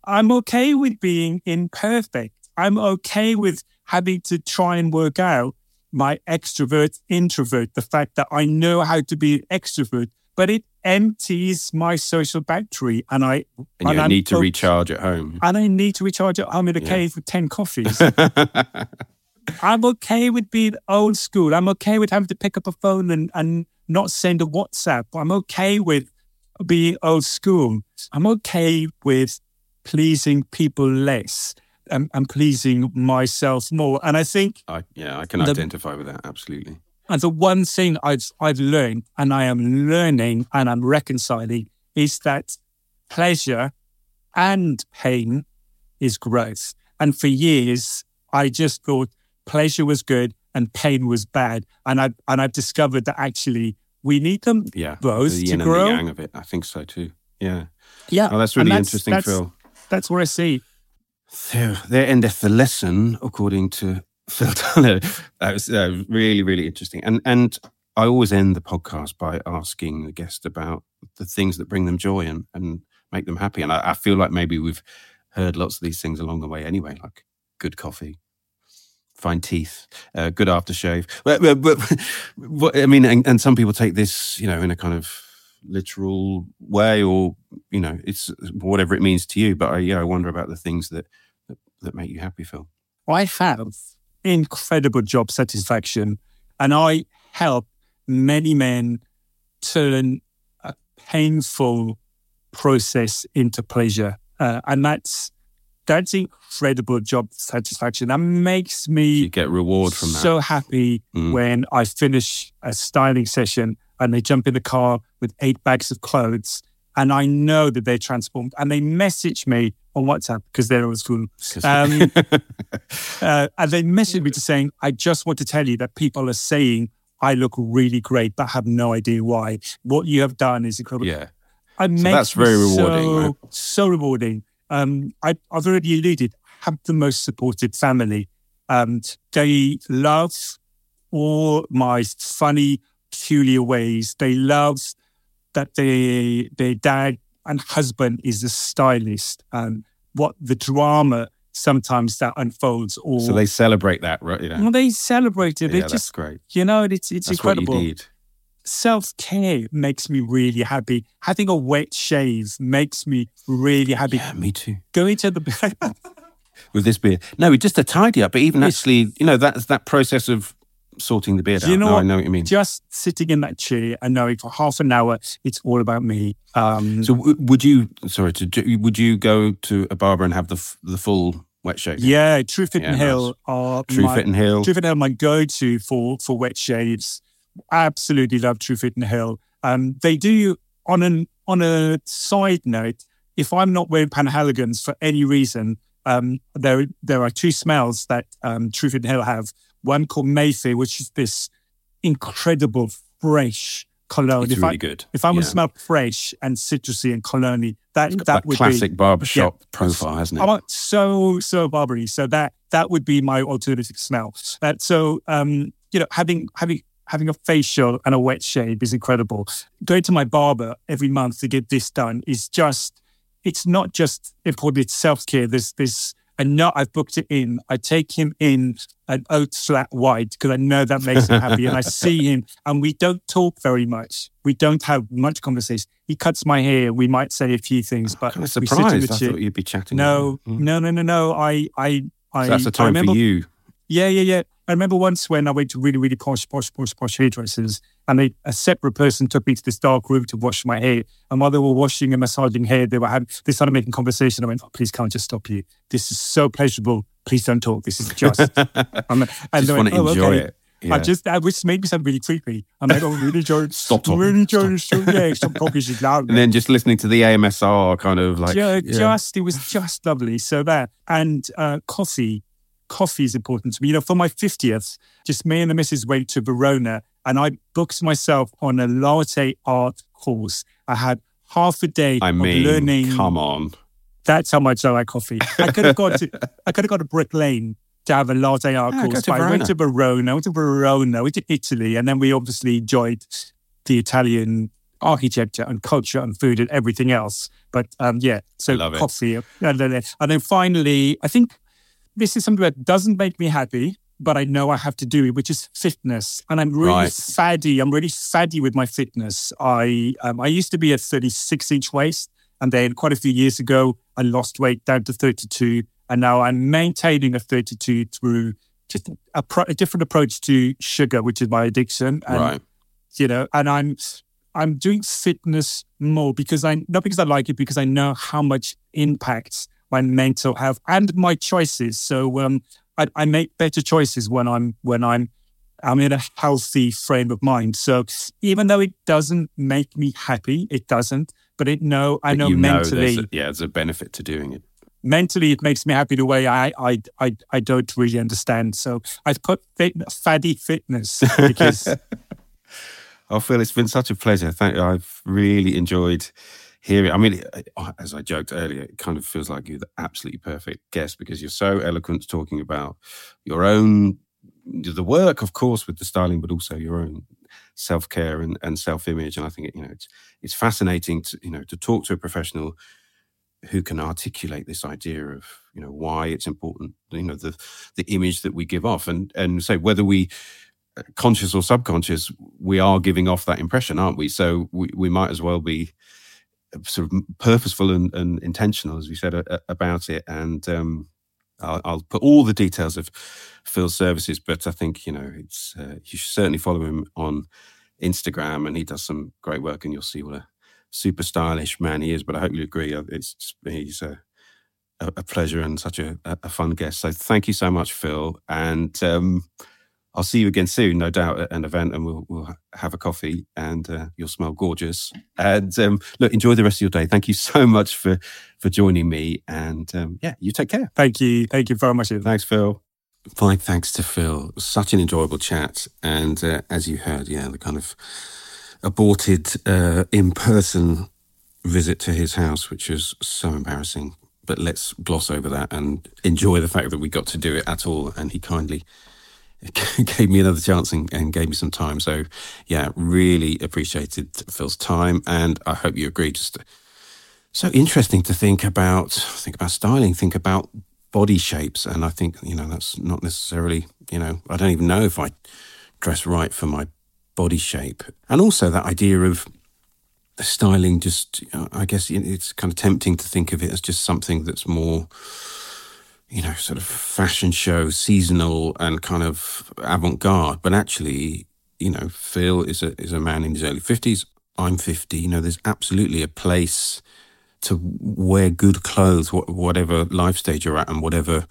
Speaker 2: I'm okay with being imperfect. I'm okay with having to try and work out my extrovert introvert, the fact that I know how to be an extrovert, but it empties my social battery and I
Speaker 1: And you
Speaker 2: I'm
Speaker 1: need to recharge at home.
Speaker 2: and I need to recharge at home in a
Speaker 1: Yeah.
Speaker 2: cave with 10 coffees. I'm okay with being old school. I'm okay with having to pick up a phone and, and not send a WhatsApp. I'm okay with being old school. I'm okay with pleasing people less and, and pleasing myself more. And I think
Speaker 1: I, yeah, I can
Speaker 2: The-
Speaker 1: identify with that. Absolutely.
Speaker 2: and the one thing I've, I've learned and I am learning and I'm reconciling is that pleasure and pain is growth. And for years, I just thought pleasure was good and pain was bad. And I and I've discovered that actually we need them
Speaker 1: Yeah.
Speaker 2: both
Speaker 1: the
Speaker 2: to grow.
Speaker 1: the yang of it. I think so too. Yeah.
Speaker 2: Yeah.
Speaker 1: Oh, that's really interesting,
Speaker 2: that's,
Speaker 1: Phill.
Speaker 2: That's where I see.
Speaker 1: So there endeth the lesson, according to Phill Dunno. That was uh, really, really interesting. And and I always end the podcast by asking the guest about the things that bring them joy and, and make them happy. And I, I feel like maybe we've heard lots of these things along the way anyway, like good coffee, fine teeth, uh, good aftershave. But, I mean, and, and some people take this, you know, in a kind of literal way, or you know, it's whatever it means to you. But I, yeah, I wonder about the things that that, that make you happy, Phill.
Speaker 2: I have incredible job satisfaction and I help many men turn a painful process into pleasure. Uh, and that's that's incredible job satisfaction. That makes me
Speaker 1: You get reward from that.
Speaker 2: so happy
Speaker 1: Mm.
Speaker 2: when I finish a styling session and they jump in the car with eight bags of clothes and I know that they're transformed and they message me on WhatsApp because they're always cool. Um, uh, and they message me to saying, I just want to tell you that people are saying I look really great, but have no idea why. What you have done is incredible.
Speaker 1: yeah,
Speaker 2: It makes
Speaker 1: that's very rewarding,
Speaker 2: So,
Speaker 1: right?
Speaker 2: so rewarding. Um, I, I've already alluded, have the most supportive family. Um, they love all my funny, peculiar ways. They love that they, their dad and husband is a stylist. And what the drama sometimes that unfolds. Or
Speaker 1: so they celebrate that, right? You know,
Speaker 2: well, they celebrate it.
Speaker 1: yeah,
Speaker 2: It
Speaker 1: that's
Speaker 2: just,
Speaker 1: great.
Speaker 2: you know, it's it's
Speaker 1: That's
Speaker 2: incredible
Speaker 1: what you need.
Speaker 2: Self care makes me really happy. Having a wet shave makes me really happy.
Speaker 1: Yeah, me too.
Speaker 2: Going to the
Speaker 1: With this beer, no, just a tidy up. But even actually, you know, that's that process of sorting the beard
Speaker 2: You
Speaker 1: out.
Speaker 2: know
Speaker 1: No, I know what you mean.
Speaker 2: Just sitting in that chair and knowing for half an hour it's all about me. Um,
Speaker 1: So w- would you? Sorry, to would you go to a barber and have the f- the full wet shave?
Speaker 2: yeah, Truefitt
Speaker 1: Yeah,
Speaker 2: and
Speaker 1: nice.
Speaker 2: Hill are
Speaker 1: True
Speaker 2: my,
Speaker 1: Fit and Hill.
Speaker 2: Truefitt and Hill, my go-to for for wet shaves. Absolutely love Truefitt and Hill. Um, they do on an on a side note. If I'm not wearing Penhaligon's for any reason, um, there there are two smells that um, Truefitt and Hill have. One called Mayfair, which is this incredible fresh cologne.
Speaker 1: It's
Speaker 2: if
Speaker 1: really
Speaker 2: I
Speaker 1: good.
Speaker 2: if I want
Speaker 1: Yeah.
Speaker 2: to smell fresh and citrusy and cologne, that
Speaker 1: got
Speaker 2: that would be
Speaker 1: classic barbershop profile, hasn't it?
Speaker 2: I want so so Barbary. So that that would be my alternative smell. Uh, so um, you know, having having having a facial and a wet shave is incredible. Going to my barber every month to get this done is just it's not just important, it's self care. There's this I know I've booked it in. I take him in an oat flat white because I know that makes him happy. and I see him and we don't talk very much. We don't have much conversation. He cuts my hair. We might say a few things, but
Speaker 1: kind of
Speaker 2: we sit in
Speaker 1: surprised. I thought you'd be chatting.
Speaker 2: No,
Speaker 1: Mm.
Speaker 2: no, no, no, no. I, I, I.
Speaker 1: So that's
Speaker 2: I
Speaker 1: time
Speaker 2: remember,
Speaker 1: for you.
Speaker 2: Yeah, yeah, yeah. I remember once when I went to really, really posh, posh, posh, posh hairdressers, and they, a separate person took me to this dark room to wash my hair. And while they were washing and massaging hair, they were having, they started making conversation. I went, oh, "Please, can't just stop you. This is so pleasurable. Please don't talk. This is just." I'm, and
Speaker 1: Just
Speaker 2: they
Speaker 1: want
Speaker 2: went,
Speaker 1: to
Speaker 2: "Oh,
Speaker 1: enjoy
Speaker 2: okay."
Speaker 1: it. Yeah.
Speaker 2: I just, that which made me sound really creepy. I'm like, oh, really enjoy.
Speaker 1: Stop talking.
Speaker 2: Really show. Yeah, stop talking. She's loud.
Speaker 1: and then just listening to the AMSR kind of like
Speaker 2: Ju-
Speaker 1: yeah.
Speaker 2: just it was just lovely. So that and uh, coffee, coffee is important to me. You know, for my fiftieth, just me and the missus went to Verona, and I booked myself on a latte art course. I had half a day
Speaker 1: I
Speaker 2: of
Speaker 1: mean,
Speaker 2: learning.
Speaker 1: come on.
Speaker 2: That's how much I like coffee. I could have gone to I could have gone to Brick Lane to have a latte art
Speaker 1: Yeah,
Speaker 2: course. I went to Verona, I went to Verona, went to Italy, and then we obviously enjoyed the Italian architecture and culture and food and everything else. But um, yeah, so
Speaker 1: it.
Speaker 2: coffee. And then, and then finally, I think this is something that doesn't make me happy, but I know I have to do it, which is fitness. And I'm really
Speaker 1: Right.
Speaker 2: faddy. I'm really faddy with my fitness. I um, I used to be a 36 inch waist, and then quite a few years ago, I lost weight down to 32, and now I'm maintaining a 32 through just a, pro- a different approach to sugar, which is my addiction. And,
Speaker 1: right.
Speaker 2: You know, and I'm I'm doing fitness more because I not because I like it, because I know how much impacts my mental health and my choices. So um, I, I make better choices when I'm when I'm I'm in a healthy frame of mind. So even though it doesn't make me happy, it doesn't. But it no, I know mentally,
Speaker 1: there's a, yeah, there's a benefit to doing it.
Speaker 2: mentally it makes me happy the way I I I, I don't really understand. So I've put fit, faddy fitness because
Speaker 1: Oh, Phill, it's been such a pleasure. Thank you. I've really enjoyed hearing. I mean, uh, as I joked earlier, it kind of feels like you're the absolutely perfect guest because you're so eloquent talking about your own, the work, of course, with the styling, but also your own self care and, and self image. And I think you know it's it's fascinating to you know to talk to a professional who can articulate this idea of you know why it's important. You know the the image that we give off, and and so whether we conscious or subconscious, we are giving off that impression, aren't we? So we, we might as well be sort of purposeful and, and intentional, as we said about it. And um, I'll, I'll put all the details of Phill's services, but I think you know it's uh, you should certainly follow him on Instagram, and he does some great work, and you'll see what a super stylish man he is. But I hope you agree, uh, it's he's a a pleasure and such a a fun guest. So thank you so much, Phill, and. Um, I'll see you again soon, no doubt, at an event, and we'll we'll have a coffee, and uh, you'll smell gorgeous. And um, look, enjoy the rest of your day. Thank you so much for for joining me, and um, yeah, you take care.
Speaker 2: thank you, thank you very much.
Speaker 1: Thanks, Phill. My thanks to Phill. Such an enjoyable chat, and uh, as you heard, yeah, the kind of aborted uh, in person visit to his house, which was so embarrassing. But let's gloss over that and enjoy the fact that we got to do it at all, and he kindly gave me another chance and, and gave me some time. So, yeah, really appreciated Phill's time, and I hope you agree. Just so interesting to think about, think about styling, think about body shapes, and I think you know that's not necessarily you know I don't even know if I dress right for my body shape, and also that idea of styling. Just I guess it's kind of tempting to think of it as just something that's more you know, sort of fashion show, seasonal and kind of avant garde. But actually, you know, Phill is a is a man in his early fifties. I'm fifty. You know, there's absolutely a place to wear good clothes, whatever life stage you're at, and whatever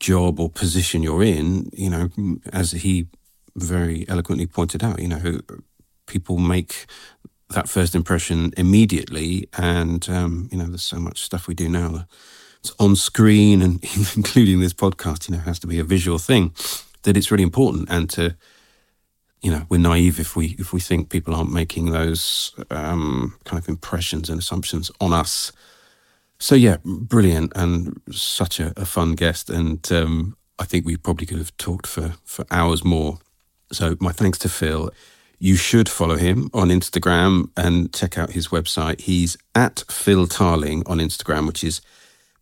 Speaker 1: job or position you're in. You know, as he very eloquently pointed out, you know, people make that first impression immediately, and um, you know, there's so much stuff we do now on screen and including this podcast, you know, has to be a visual thing, that it's really important and to, you know, we're naive if we if we think people aren't making those um, kind of impressions and assumptions on us. So yeah, brilliant and such a, a fun guest, and um, I think we probably could have talked for for hours more. So my thanks to Phill. You should follow him on Instagram and check out his website. He's at Phill Tarling on Instagram, which is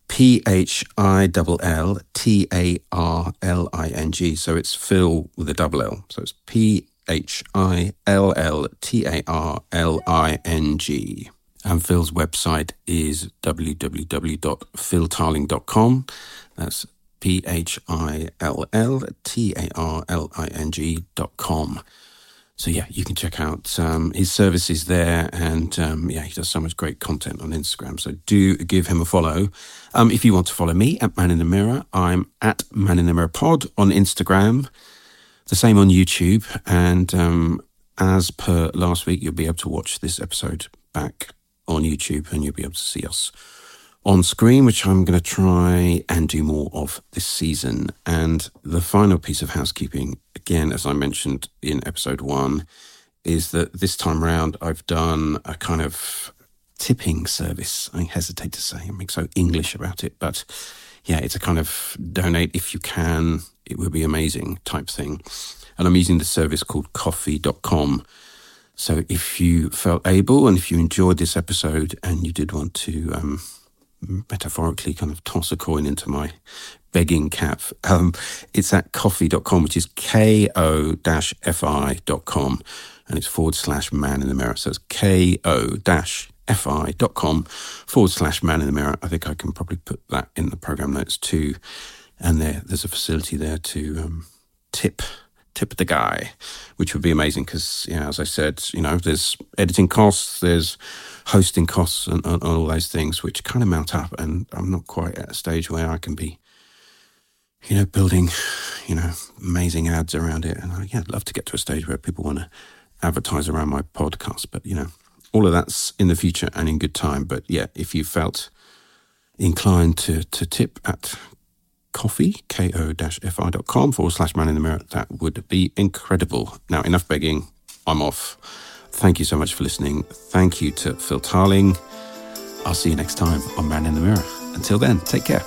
Speaker 1: P H I L L T A R L I N G. So it's Phill with a double L. So it's P H I L L T A R L I N G. And Phill's website is www.philtarling.com. That's P H I L L T A R L I N G.com. So yeah, you can check out um, his services there, and um, yeah, he does so much great content on Instagram. So do give him a follow. Um, if you want to follow me at Man in the Mirror, I'm at Man in the Mirror Pod on Instagram. The same on YouTube, and um, as per last week, you'll be able to watch this episode back on YouTube, and you'll be able to see us on screen, which I'm going to try and do more of this season. And the final piece of housekeeping, again, as I mentioned in episode one, is that this time around I've done a kind of tipping service. I hesitate to say, I'm so English about it, but yeah, it's a kind of donate if you can, it would be amazing type thing. And I'm using the service called ko-fi.com. So if you felt able and if you enjoyed this episode and you did want to, um, metaphorically kind of toss a coin into my begging cap. Um, it's at ko-fi.com, which is ko-fi.com, and it's forward slash man in the mirror. So it's ko-fi.com forward slash man in the mirror. I think I can probably put that in the program notes too. And there, there's a facility there to um, tip tip the guy, which would be amazing because, you know, as I said, you know, there's editing costs, there's hosting costs and, and, all those things, which kind of mount up. And I'm not quite at a stage where I can be, you know, building, you know, amazing ads around it. And I, yeah, I'd love to get to a stage where people want to advertise around my podcast. But, you know, all of that's in the future and in good time. But yeah, if you felt inclined to, to tip at ko-fi, ko-fi.com forward slash man in the mirror, that would be incredible. Now, enough begging. I'm off. Thank you so much for listening. Thank you to Phill Tarling. I'll see you next time on Man in the Mirror. Until then, take care.